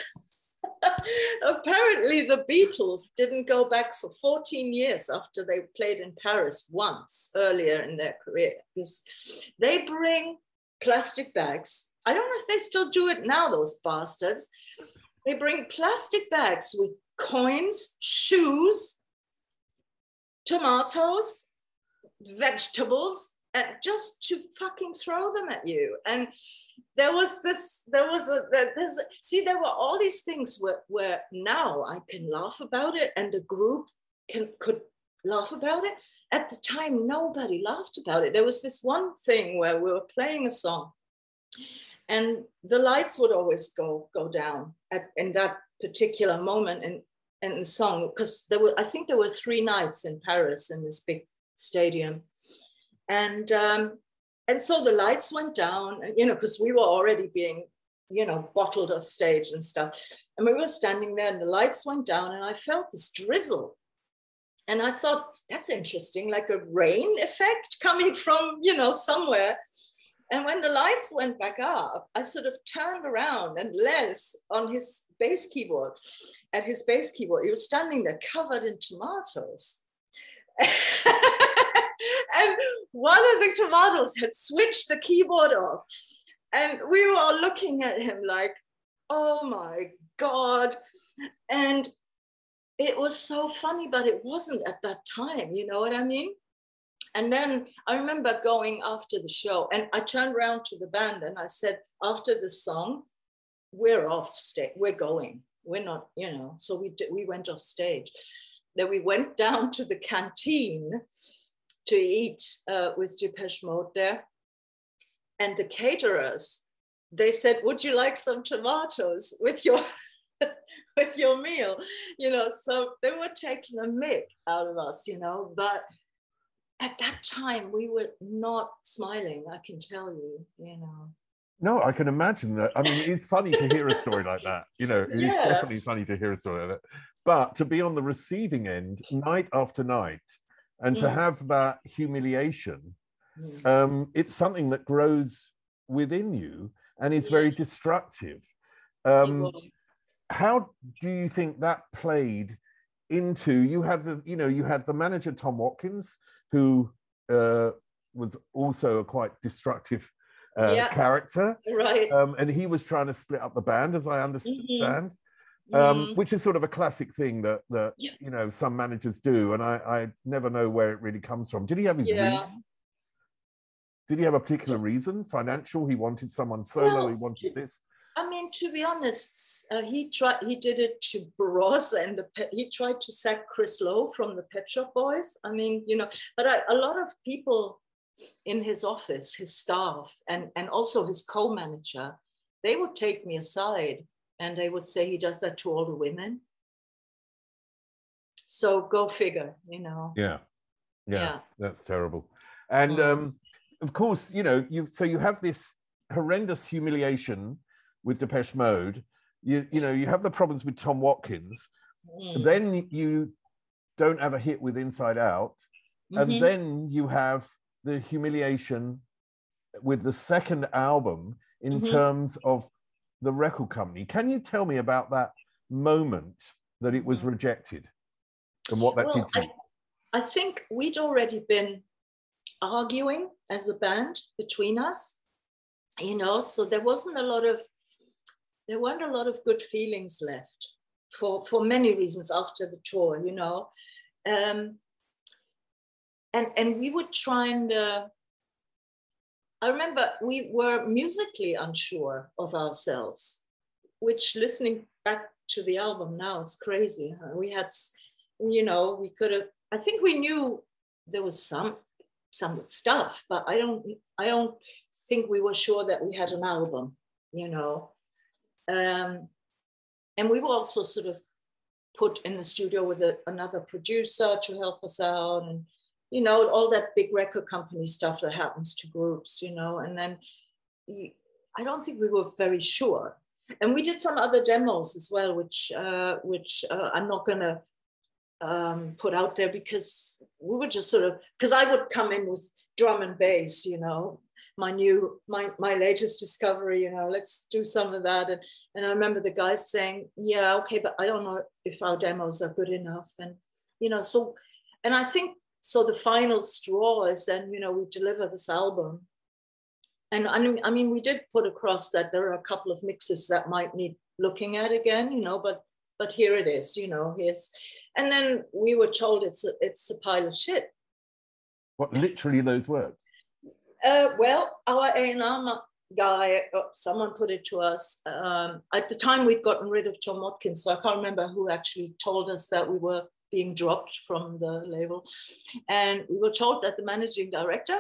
apparently the beatles didn't go back for 14 years after they played in paris once earlier in their career because they bring plastic bags i don't know if they still do it now those bastards they bring plastic bags with coins, shoes, tomatoes, vegetables, uh, just to fucking throw them at you. And there was this, there was a, there's, see, there were all these things where, where now I can laugh about it and the group can could laugh about it. At the time, nobody laughed about it. There was this one thing where we were playing a song and the lights would always go go down at in that particular moment and and song because there were I think there were three nights in Paris in this big stadium, and um, and so the lights went down, you know, because we were already being you know bottled off stage and stuff, and we were standing there, and the lights went down, and I felt this drizzle, and I thought that's interesting, like a rain effect coming from you know somewhere. And when the lights went back up, I sort of turned around and Les on his bass keyboard, at his bass keyboard, he was standing there covered in tomatoes. and one of the tomatoes had switched the keyboard off. And we were all looking at him like, oh my God. And it was so funny, but it wasn't at that time, you know what I mean? And then I remember going after the show, and I turned around to the band and I said, after the song, we're off stage, we're going, we're not, you know. So we we went off stage. Then we went down to the canteen to eat uh, with Depeche Mode there, and the caterers, they said, "Would you like some tomatoes with your?" with your meal you know so they were taking a mick out of us you know but at that time we were not smiling i can tell you you know no i can imagine that i mean it's funny to hear a story like that you know it's yeah. definitely funny to hear a story like that but to be on the receiving end night after night and to mm. have that humiliation mm. um, it's something that grows within you and is very destructive um, how do you think that played into you had the you know you had the manager tom watkins who uh, was also a quite destructive uh, yeah. character. Right. Um, and he was trying to split up the band, as I understand. Mm-hmm. Um, mm-hmm. which is sort of a classic thing that that yeah. you know some managers do, and I, I never know where it really comes from. Did he have his yeah. reason? Did he have a particular reason? Financial? He wanted someone solo. Well, he wanted this. I mean, to be honest, uh, he tried. He did it to Bros, and the, he tried to sack Chris Lowe from the Pet Shop Boys. I mean, you know, but I, a lot of people in his office, his staff, and and also his co-manager, they would take me aside and they would say he does that to all the women. So go figure, you know. Yeah, yeah, yeah. that's terrible. And mm. um, of course, you know, you so you have this horrendous humiliation with Depeche Mode. You you know you have the problems with Tom Watkins. Mm. Then you don't have a hit with Inside Out, mm-hmm. and then you have the humiliation with the second album in mm-hmm. terms of the record company. Can you tell me about that moment that it was rejected and what that well, did to you? I think we'd already been arguing as a band between us, you know, so there wasn't a lot of there weren't a lot of good feelings left for, for many reasons after the tour, you know. Um, and, and we would try and, uh, I remember we were musically unsure of ourselves, which listening back to the album now, it's crazy. We had, you know, we could have, I think we knew there was some some stuff, but I don't I don't think we were sure that we had an album, you know. Um, and we were also sort of put in the studio with a, another producer to help us out and you know all that big record company stuff that happens to groups you know and then i don't think we were very sure. And we did some other demos as well which uh, which uh, i'm not going to um, put out there because we were just sort of because i would come in with drum and bass you know my new my my latest discovery you know let's do some of that. And and i remember the guys saying yeah okay but i don't know if our demos are good enough. And you know so and i think so the final straw is then you know we deliver this album. And I mean, I mean we did put across that there are a couple of mixes that might need looking at again you know but but here it is you know here's and then we were told it's a, it's a pile of shit. What literally those words uh, well, our A&R guy, uh, someone put it to us. Um, at the time, we'd gotten rid of Tom Watkins, so I can't remember who actually told us that we were being dropped from the label. And we were told that the managing director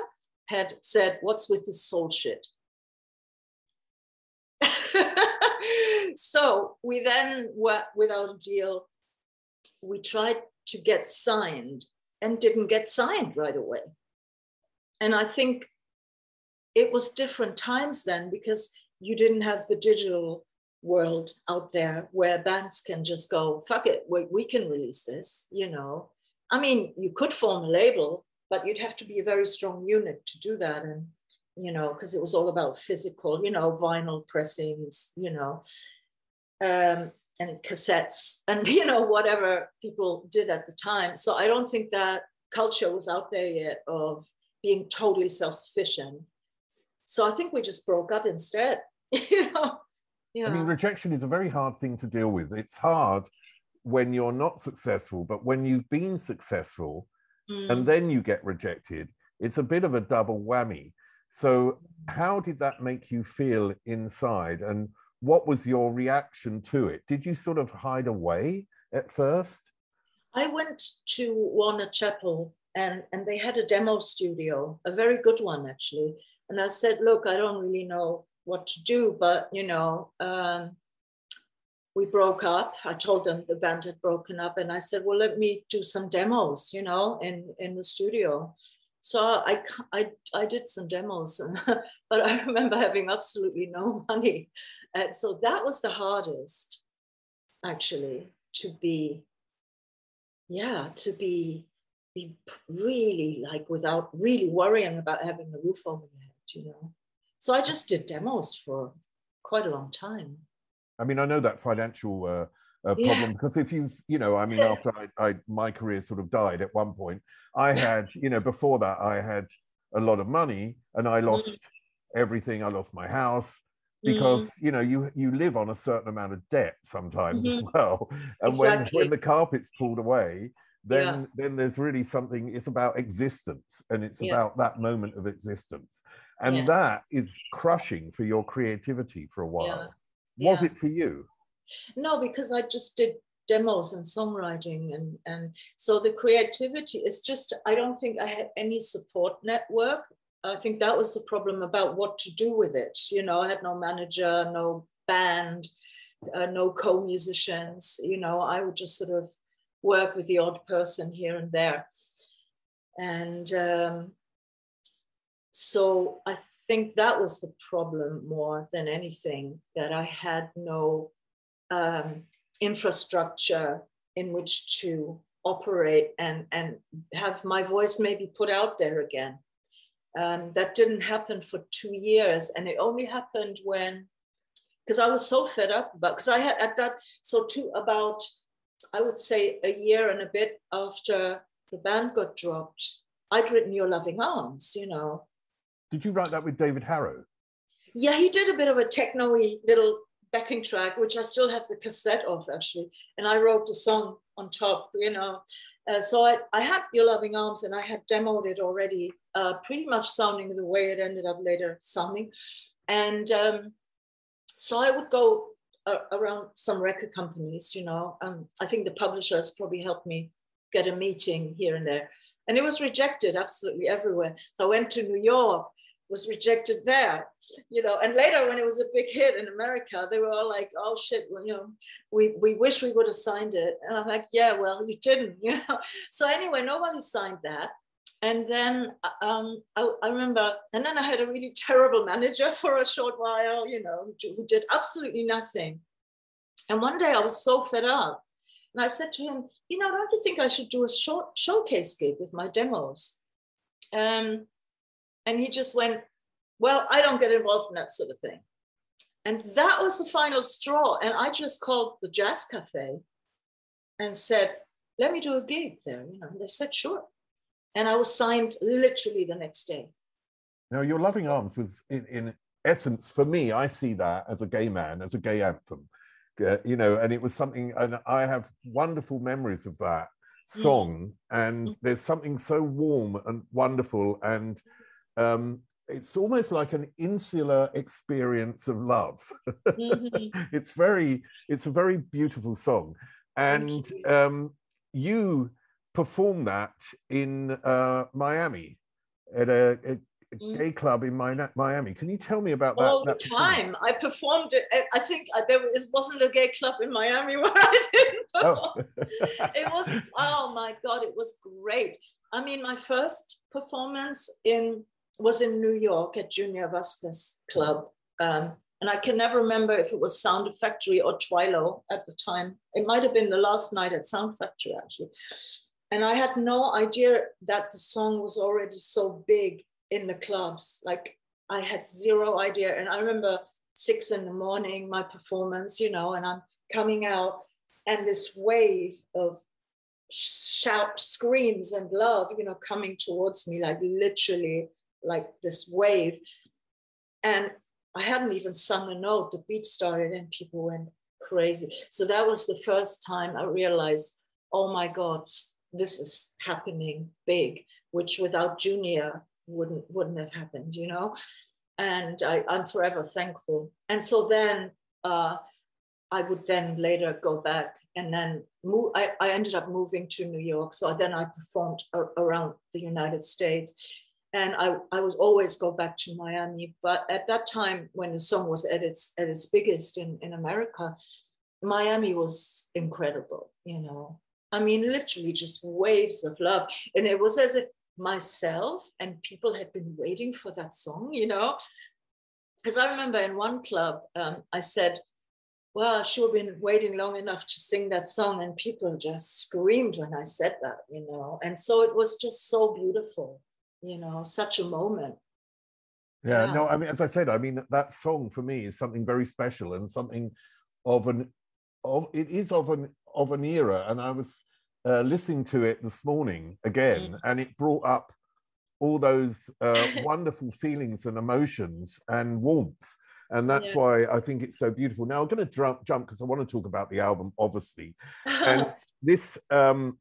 had said, What's with this soul shit? so we then were without a deal. We tried to get signed and didn't get signed right away. And I think it was different times then because you didn't have the digital world out there where bands can just go fuck it we, we can release this you know i mean you could form a label but you'd have to be a very strong unit to do that and you know because it was all about physical you know vinyl pressings you know um, and cassettes and you know whatever people did at the time so i don't think that culture was out there yet of being totally self-sufficient. So I think we just broke up instead. you know, yeah. I mean, rejection is a very hard thing to deal with. It's hard when you're not successful, but when you've been successful mm. and then you get rejected, it's a bit of a double whammy. So, how did that make you feel inside? And what was your reaction to it? Did you sort of hide away at first? I went to Warner Chappell and, and they had a demo studio, a very good one actually. And I said, Look, I don't really know what to do, but you know, um, we broke up. I told them the band had broken up, and I said, "Well, let me do some demos, you know, in in the studio." So I I, I did some demos, but I remember having absolutely no money, and so that was the hardest, actually, to be. Yeah, to be be really like without really worrying about having a roof over your head, you know. So I just did demos for quite a long time. I mean, I know that financial uh, uh, problem yeah. because if you've, you know, I mean, after I, I, my career sort of died at one point, I had, you know, before that, I had a lot of money and I lost mm. everything. I lost my house because mm. you know you you live on a certain amount of debt sometimes mm-hmm. as well and exactly. when when the carpet's pulled away then yeah. then there's really something it's about existence and it's yeah. about that moment of existence and yeah. that is crushing for your creativity for a while was it for you no because i just did demos and songwriting and and so the creativity is just i don't think i had any support network i think that was the problem about what to do with it you know i had no manager no band uh, no co-musicians you know i would just sort of work with the odd person here and there and um, so I think that was the problem more than anything that I had no um, infrastructure in which to operate and, and have my voice maybe put out there again. Um, that didn't happen for two years, and it only happened when, because I was so fed up about, because I had at that, so two about, I would say a year and a bit after the band got dropped, I'd written Your Loving Arms, you know, did you write that with David Harrow? Yeah, he did a bit of a techno-y little backing track, which I still have the cassette of actually. And I wrote the song on top, you know. Uh, so I, I had Your Loving Arms and I had demoed it already, uh, pretty much sounding the way it ended up later sounding. And um, so I would go around some record companies, you know. Um, I think the publishers probably helped me get a meeting here and there. And it was rejected absolutely everywhere. So I went to New York was rejected there, you know. And later, when it was a big hit in America, they were all like, "Oh shit, well, you know, we we wish we would have signed it." And I'm like, "Yeah, well, you didn't, you know." So anyway, nobody signed that. And then um, I, I, remember, and then I had a really terrible manager for a short while, you know, who did absolutely nothing. And one day I was so fed up. And I said to him, you know, don't you think I should do a short showcase gig with my demos? Um, and he just went, Well, I don't get involved in that sort of thing. And that was the final straw. And I just called the Jazz Cafe and said, Let me do a gig there. You know, they said, Sure. And I was signed literally the next day. Now, Your Loving Arms was in, in essence, for me, I see that as a gay man, as a gay anthem. Uh, you know, and it was something, and I have wonderful memories of that mm. song. Mm. And there's something so warm and wonderful and um, it's almost like an insular experience of love. Mm-hmm. it's very, it's a very beautiful song, and you. Um, you perform that in uh, Miami at a, a, mm. gay club in Miami. Can you tell me about that? All the time. I performed it. I think uh, there was, wasn't a gay club in Miami where I didn't oh. it was, oh my God, it was great. I mean, my first performance in was in New York at Junior Vasquez Club. Um, and I can never remember if it was Sound Factory or Twilo at the time. It might have been the last night at Sound Factory, actually. And I had no idea that the song was already so big in the clubs. Like I had zero idea. And I remember six in the morning, my performance, you know, and I'm coming out and this wave of shout screams and love you know coming towards me like literally like this wave and i hadn't even sung a note the beat started and people went crazy so that was the first time i realized oh my god this is happening big which without junior wouldn't wouldn't have happened you know and I, am forever thankful and so then uh, I would then later go back and then move. I, I ended up moving to New York. So then I performed around the United States. And I, I would always go back to Miami. But at that time, when the song was at its, at its biggest in, in America, Miami was incredible, you know. I mean, literally just waves of love. And it was as if myself and people had been waiting for that song, you know. Because I remember in one club, um, I said, well, she have been waiting long enough to sing that song, and people just screamed when I said that, you know. And so it was just so beautiful, you know, such a moment. Yeah, yeah, no, I mean, as I said, I mean that song for me is something very special and something of an of it is of an of an era. And I was uh, listening to it this morning again, mm. and it brought up all those uh, wonderful feelings and emotions and warmth and that's yeah. why I think it's so beautiful. Now I'm going to jump jump because I want to talk about the album, obviously. and this um,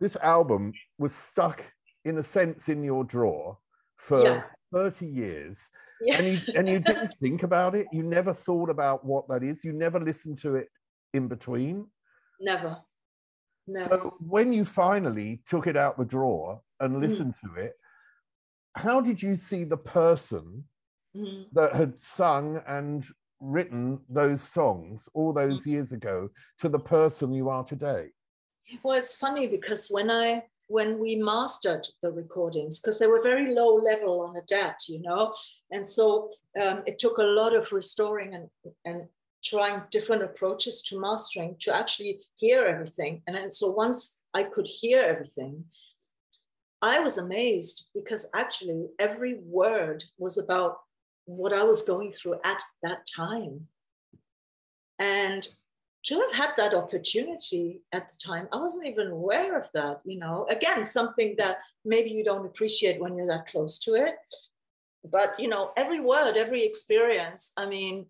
this album was stuck in a sense in your drawer for yeah. 30 years. Yes. And, you, and you didn't think about it. You never thought about what that is. You never listened to it in between. Never. Never. So when you finally took it out the drawer and mm. listened mm. to it, how did you see the person mm-hmm. that had sung and written those songs all those mm-hmm. years ago to the person you are today? Well, it's funny because when I when we mastered the recordings, because they were very low level on the DAT, you know, and so um, it took a lot of restoring and and trying different approaches to mastering to actually hear everything. And then, so once I could hear everything, I was amazed because actually every word was about what I was going through at that time. And to have had that opportunity at the time, I wasn't even aware of that, you know. Again, something that maybe you don't appreciate when you're that close to it. But, you know, every word, every experience, I mean,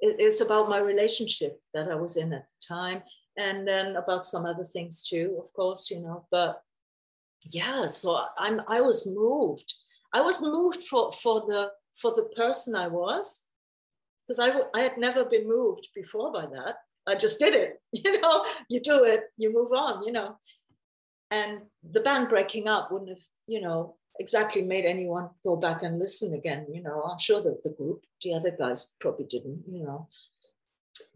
it's about my relationship that I was in at the time. And then about some other things too, of course, you know. But yeah, so I'm I was moved I was moved for, for the for the person I was, because I, I had never been moved before by that. I just did it, you know, you do it, you move on, you know. And the band breaking up wouldn't have, you know, exactly made anyone go back and listen again, you know. I'm sure that the group, the other guys probably didn't, you know.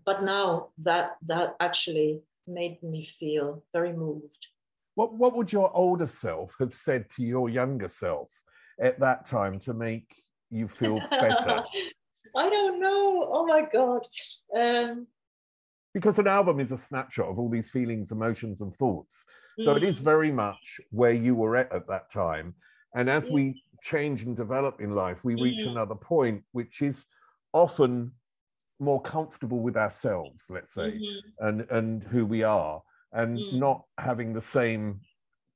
But now that that actually made me feel very moved. What what would your older self have said to your younger self at that time to make you feel better? I don't know. Oh my God. Um, because an album is a snapshot of all these feelings, emotions, and thoughts. So mm. it is very much where you were at at that time. And as we change and develop in life, we reach mm. another point, which is often more comfortable with ourselves, let's say, mm-hmm. and, and who we are, and mm. not having the same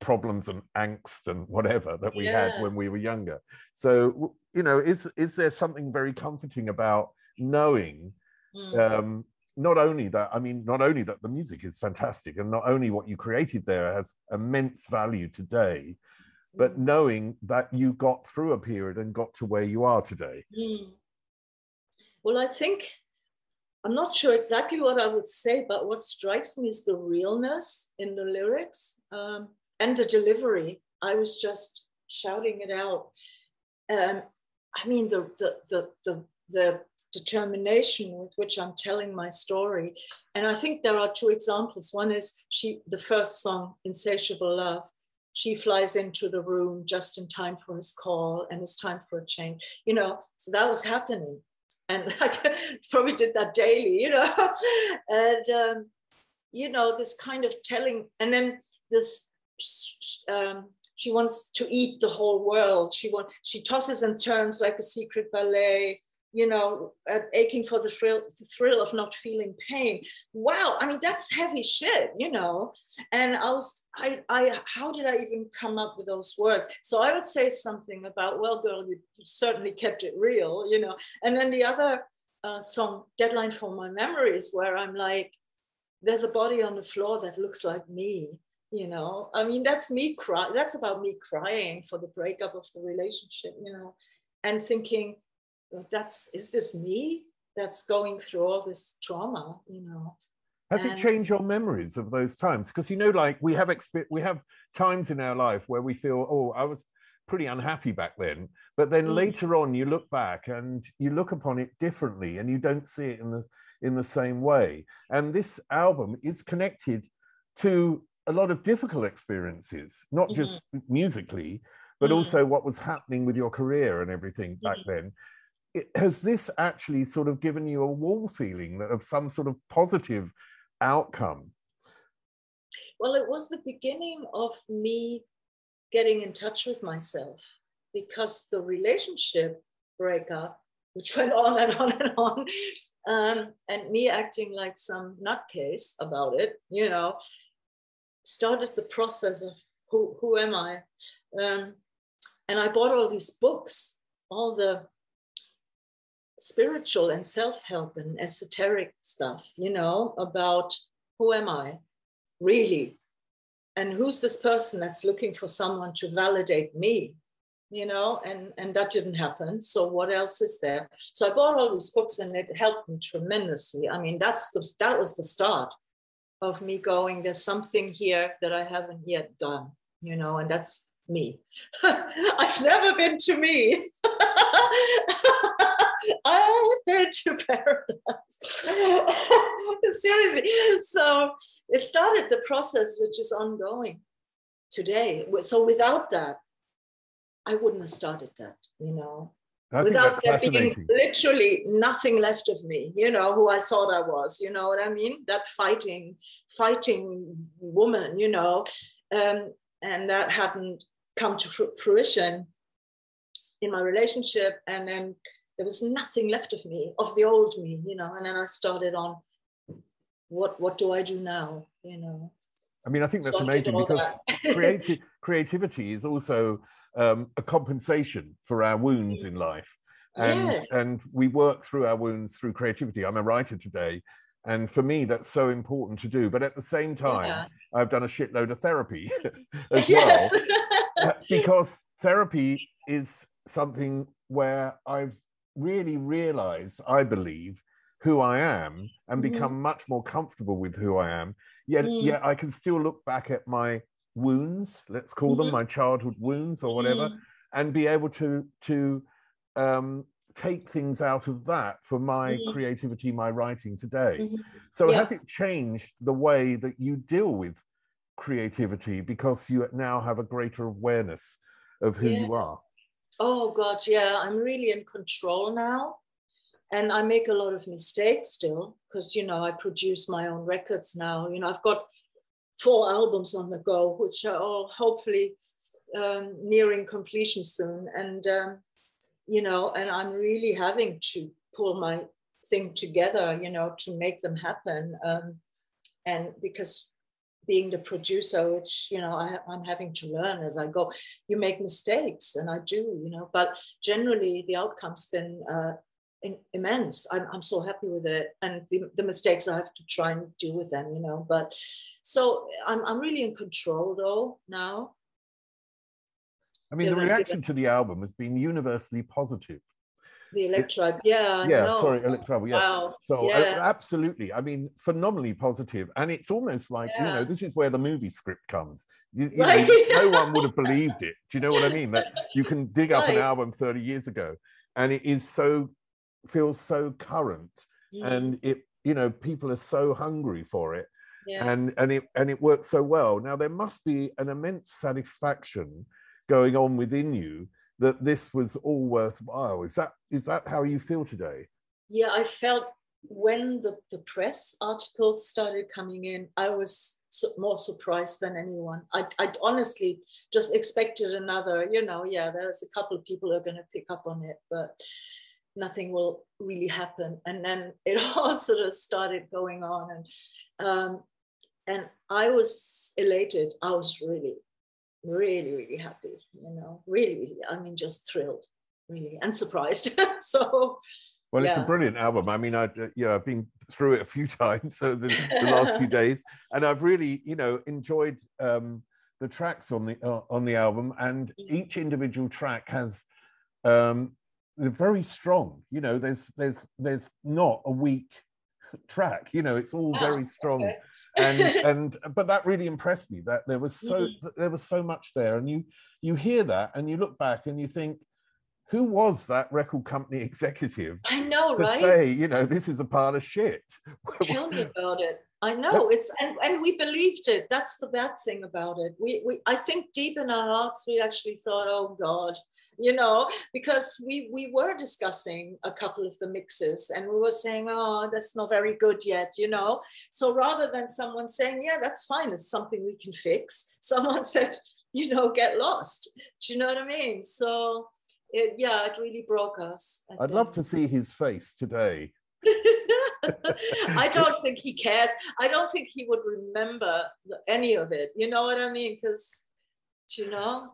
problems and angst and whatever that we yeah. had when we were younger. So, you know, is is there something very comforting about knowing mm. um, not only that, I mean, not only that the music is fantastic and not only what you created there has immense value today, but knowing that you got through a period and got to where you are today? Mm. Well, I think I'm not sure exactly what I would say, but what strikes me is the realness in the lyrics. Um, and the delivery. I was just shouting it out. Um, I mean, the, the, the, the, the determination with which I'm telling my story. And I think there are two examples. One is she, the first song, Insatiable Love. She flies into the room just in time for his call, and it's time for a change. You know, so that was happening, and I probably did that daily. You know, and um, you know this kind of telling, and then this um, she wants to eat the whole world. She wants she tosses and turns like a secret ballet. You know, uh, aching for the thrill, the thrill of not feeling pain. Wow, I mean that's heavy shit, you know. And I was, I, I, how did I even come up with those words? So I would say something about, well, girl, you, certainly kept it real, you know. And then the other uh, song, Deadline for My Memories, where I'm like, there's a body on the floor that looks like me, you know. I mean, that's me cry. That's about me crying for the breakup of the relationship, you know, and thinking that's is this me that's going through all this trauma you know has and, it changed your memories of those times because you know like we have exp- we have times in our life where we feel oh i was pretty unhappy back then but then mm. later on you look back and you look upon it differently and you don't see it in the in the same way and this album is connected to a lot of difficult experiences not mm-hmm. just musically but mm. also what was happening with your career and everything back mm. then it, has this actually sort of given you a wall feeling of some sort of positive outcome? Well, it was the beginning of me getting in touch with myself because the relationship breakup, which went on and on and on, um, and me acting like some nutcase about it, you know, started the process of who, who am I? Um, and I bought all these books, all the spiritual and self-help and esoteric stuff you know about who am i really? And who's this person that's looking for someone to validate me you know? And and that didn't happen so what else is there? So i bought all these books and it helped me tremendously. I mean that's the that was the start of me going there's something here that i haven't yet done you know and that's me. I've never been to me I've been to paradise. Seriously. So it started the process, which is ongoing today. So without that, I wouldn't have started that, you know. I without there being literally nothing left of me, you know, who I thought I was, you know what I mean? That fighting, fighting woman, you know, um, and that hadn't come to fruition in my relationship. And then there was nothing left of me, of the old me, you know. And then I started on what what do I do now, you know. I mean, I think that's so amazing because creative, creativity is also um, a compensation for our wounds in life. And, yeah. and we work through our wounds through creativity. I'm a writer today. And for me, that's so important to do. But at the same time, yeah. I've done a shitload of therapy as well. Uh, because therapy is something where I've really realize, I believe, who I am and mm-hmm. become much more comfortable with who I am. Yet, mm. yet I can still look back at my wounds, let's call mm-hmm. them my childhood wounds or whatever, mm. and be able to to um, take things out of that for my mm-hmm. creativity, my writing today. Mm-hmm. So yeah. has it changed the way that you deal with creativity because you now have a greater awareness of who yeah. you are? Oh god yeah i'm really in control now. And i make a lot of mistakes still because you know i produce my own records now. You know i've got four albums on the go which are all hopefully um, nearing completion soon. And um, you know and i'm really having to pull my thing together you know to make them happen. Um, and because being the producer, which you know I, am having to learn as I go. You make mistakes, and I do, you know. But generally, the outcome's been uh, in, immense. I'm, I'm so happy with it, and the, the mistakes I have to try and deal with them, you know. But so I'm I'm really in control though now. I mean, the reaction to the album has been universally positive the electribe yeah yeah no. sorry electribe yeah wow. so yeah. absolutely i mean phenomenally positive and it's almost like yeah. you know this is where the movie script comes you, you right. know, no one would have believed it do you know what i mean that you can dig up right. an album 30 years ago and it is so feels so current mm. and it you know people are so hungry for it yeah. and and it and it works so well now there must be an immense satisfaction going on within you that this was all worthwhile. Is that is that how you feel today? Yeah, I felt when the, the press articles started coming in, I was more surprised than anyone. I I honestly just expected another, you know, yeah, there's a couple of people who are going to pick up on it, but nothing will really happen. And then it all sort of started going on. And um, and I was elated. I was really, really, really happy, you know, really, really, I mean, just thrilled, really, and surprised. so well, yeah. it's a brilliant album. I mean, I you know I've been through it a few times so the, the last few days, and I've really you know enjoyed um, the tracks on the uh, on the album, and Mm-hmm. each individual track has um, they're very strong. You know, there's there's there's not a weak track. You know, it's all Ah, very strong. okay. And and but that really impressed me that there was so Mhm. there was so much there and you you hear that and you look back and you think who was that record company executive I know, right? say you know this is a pile of shit Tell me about it. I know it's and, and we believed it. That's the bad thing about it. We we I think deep in our hearts we actually thought, oh God, you know, because we we were discussing a couple of the mixes and we were saying, oh, that's not very good yet, you know. So rather than someone saying, yeah, that's fine, it's something we can fix, someone said, you know, get lost. Do you know what I mean? So it, yeah, it really broke us. I i'd love to see his face today I don't think he cares. I don't think he would remember any of it. You know what I mean? Because, you know,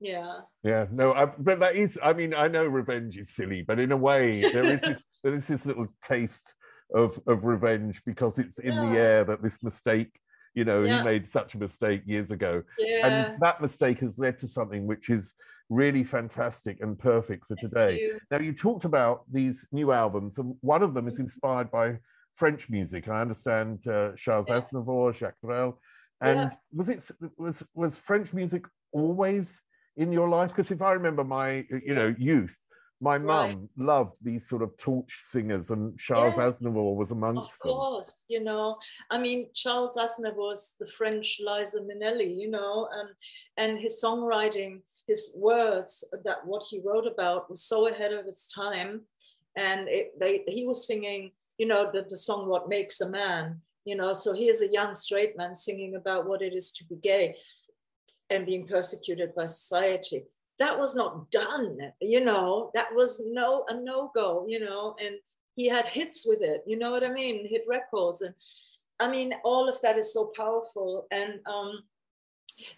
yeah. yeah no I, but that is i mean i know revenge is silly but in a way there is this there is this little taste of of revenge because it's in the air that this mistake you know Yeah. he made such a mistake years ago Yeah. and that mistake has led to something which is really fantastic and perfect for today. you. Now, you talked about these new albums, and one of them is inspired by French music. I understand uh, Charles Yeah. Aznavour, Jacques Brel, and Yeah. was it was was French music always in your life? Because if I remember my you know youth, my Right. mum loved these sort of torch singers, and Charles Yes. Aznavour was amongst them. Of course, you know. I mean, Charles Aznavour was the French Liza Minnelli, you know, um, and his songwriting, his words, that what he wrote about was so ahead of its time. And it, they, he was singing, you know, the, the song "What Makes a Man," you know. So here's a young straight man singing about what it is to be gay and being persecuted by society. That was not done, you know. That was no a no go, you know, and he had hits with it you know what i mean hit records and i mean all of that is so powerful and um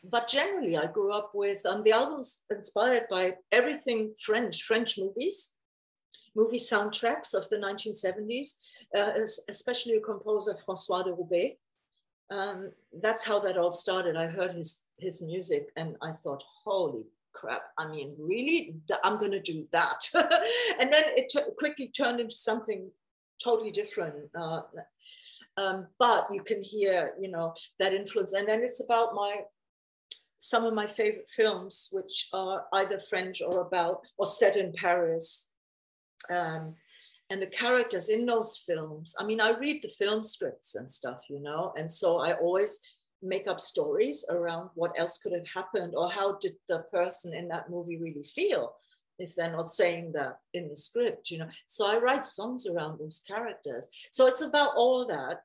but generally i grew up with um, the albums inspired by everything french french movies movie soundtracks of the 1970s uh, especially a composer francois de roubaix um, that's how that all started i heard his his music and i thought holy crap. I mean really? I'm going to do that. And then it quickly turned into something totally different uh, um, but you can hear you know that influence. And then it's about my some of my favorite films which are either french or about or set in paris. Um, and the characters in those films i mean i read the film scripts and stuff you know and so i always make up stories around what else could have happened or how did the person in that movie really feel if they're not saying that in the script you know? So i write songs around those characters. So it's about all that.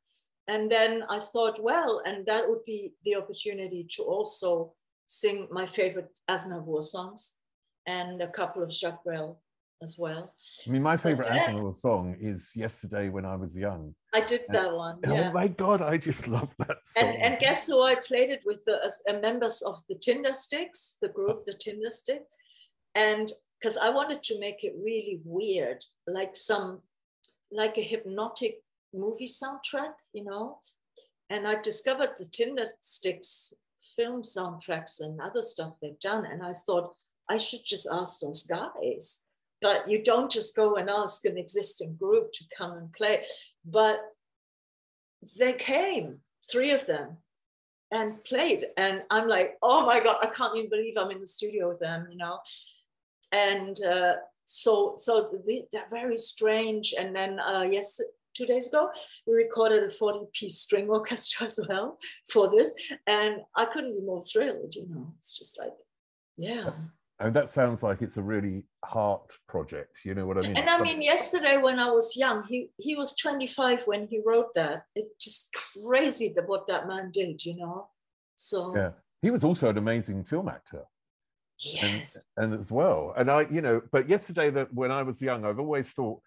And then i thought well and that would be the opportunity to also sing my favorite aznavour songs and a couple of jacques brel as well I mean, my favorite Yeah. Song is "Yesterday When I Was Young." i did that one yeah. Oh my god, I just love that song. And, and guess who I played it with? The as, uh, members of the Tindersticks, the group, the Tinder Stick. And because I wanted to make it really weird, like some, like a hypnotic movie soundtrack, you know. And I discovered the Tinder Sticks film soundtracks and other stuff they've done. And I thought I should just ask those guys. But you don't just go and ask an existing group to come and play. But they came, three of them, and played. And I'm like, oh my God, I can't even believe I'm in the studio with them, you know. And uh, so, so the, they're very strange. And then, uh, yes, two days ago, we recorded a 40 piece string orchestra as well for this. And I couldn't be more thrilled, you know. It's just like, yeah. And that sounds like it's a really heart project. You know what I mean? And I mean, yesterday when I was young, he he was 25 when he wrote that. It's just crazy that what that man did, you know. So yeah, he was also an amazing film actor. Yes. And, and as well. And I, you know, but yesterday that when I was young, I've always thought,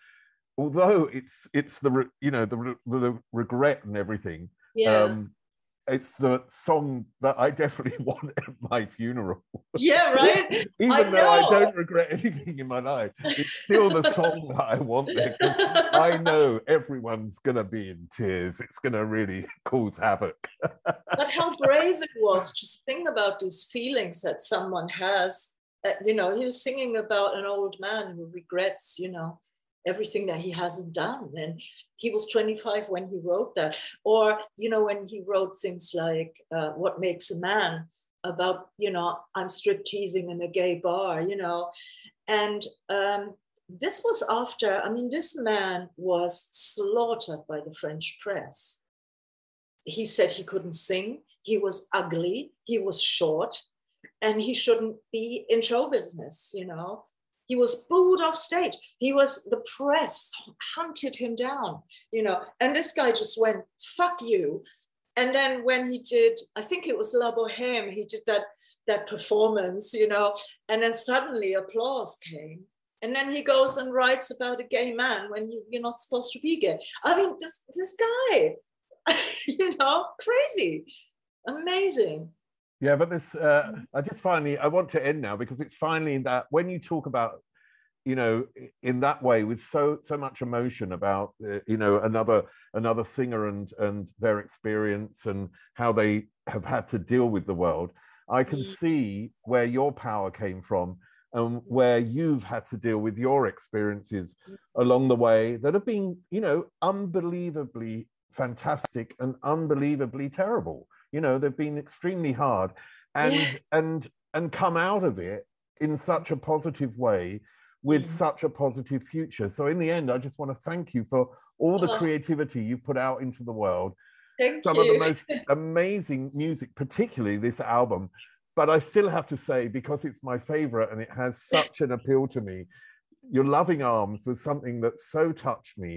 although it's it's the you know the, the regret and everything. Yeah. Um, it's the song that I definitely want at my funeral. Yeah, right. Even I though I don't regret anything in my life, it's still the song that I want because I know everyone's gonna be in tears. It's gonna really cause havoc. but how brave it was to sing about these feelings that someone has. Uh, you know, he was singing about an old man who regrets, you know, everything that he hasn't done. And he was 25 when he wrote that. Or, you know, when he wrote things like uh, What Makes a Man about, you know, I'm strip teasing in a gay bar, you know. And um, this was after, I mean, this man was slaughtered by the French press he said he couldn't sing, he was ugly, he was short, and he shouldn't be in show business, you know. He was booed off stage. He was, the press hunted him down, you know, and this guy just went, fuck you. And then when he did, I think it was La Boheme, he did that, that performance, you know, and then suddenly applause came. And then he goes and writes about a gay man when you, you're not supposed to be gay. I mean, this, this guy, you know, crazy, amazing. Yeah, but this, uh, I just finally, I want to end now because it's finally that when you talk about, you know, in that way with so so much emotion about, uh, you know, another another singer and and their experience and how they have had to deal with the world, I can Mm. see where your power came from and where you've had to deal with your experiences along the way that have been, you know, unbelievably fantastic and unbelievably terrible. You know, they've been extremely hard and Yeah. and and come out of it in such a positive way with such a positive future. So in the end, I just want to thank you for all the Oh. creativity you put out into the world Thank some you. of the most amazing music, particularly this album. But I still have to say, because it's my favorite and it has such an appeal to me, Your Loving Arms was something that so touched me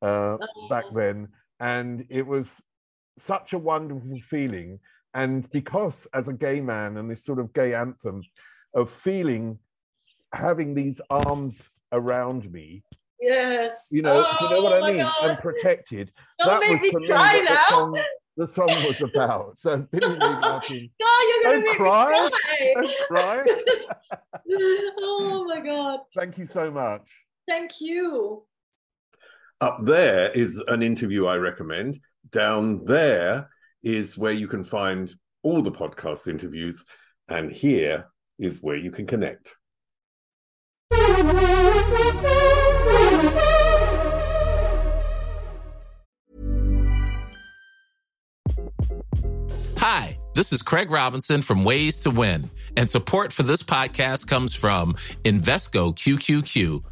uh, back Oh. then. And it was such a wonderful feeling. And because, as a gay man, and this sort of gay anthem of feeling having these arms around me, Yes. you know, you know what Oh I mean? God. And protected. Don't that make was me for me cry what the song, the song was about. So Billie Ray Martin, No, you're gonna Don't make cry. me don't cry. oh my God. Thank you so much. Thank you. Up there is an interview I recommend. Down there is where you can find all the podcast interviews. And here is where you can connect. Hi, this is Craig Robinson from Ways to Win, and support for this podcast comes from Invesco QQQ,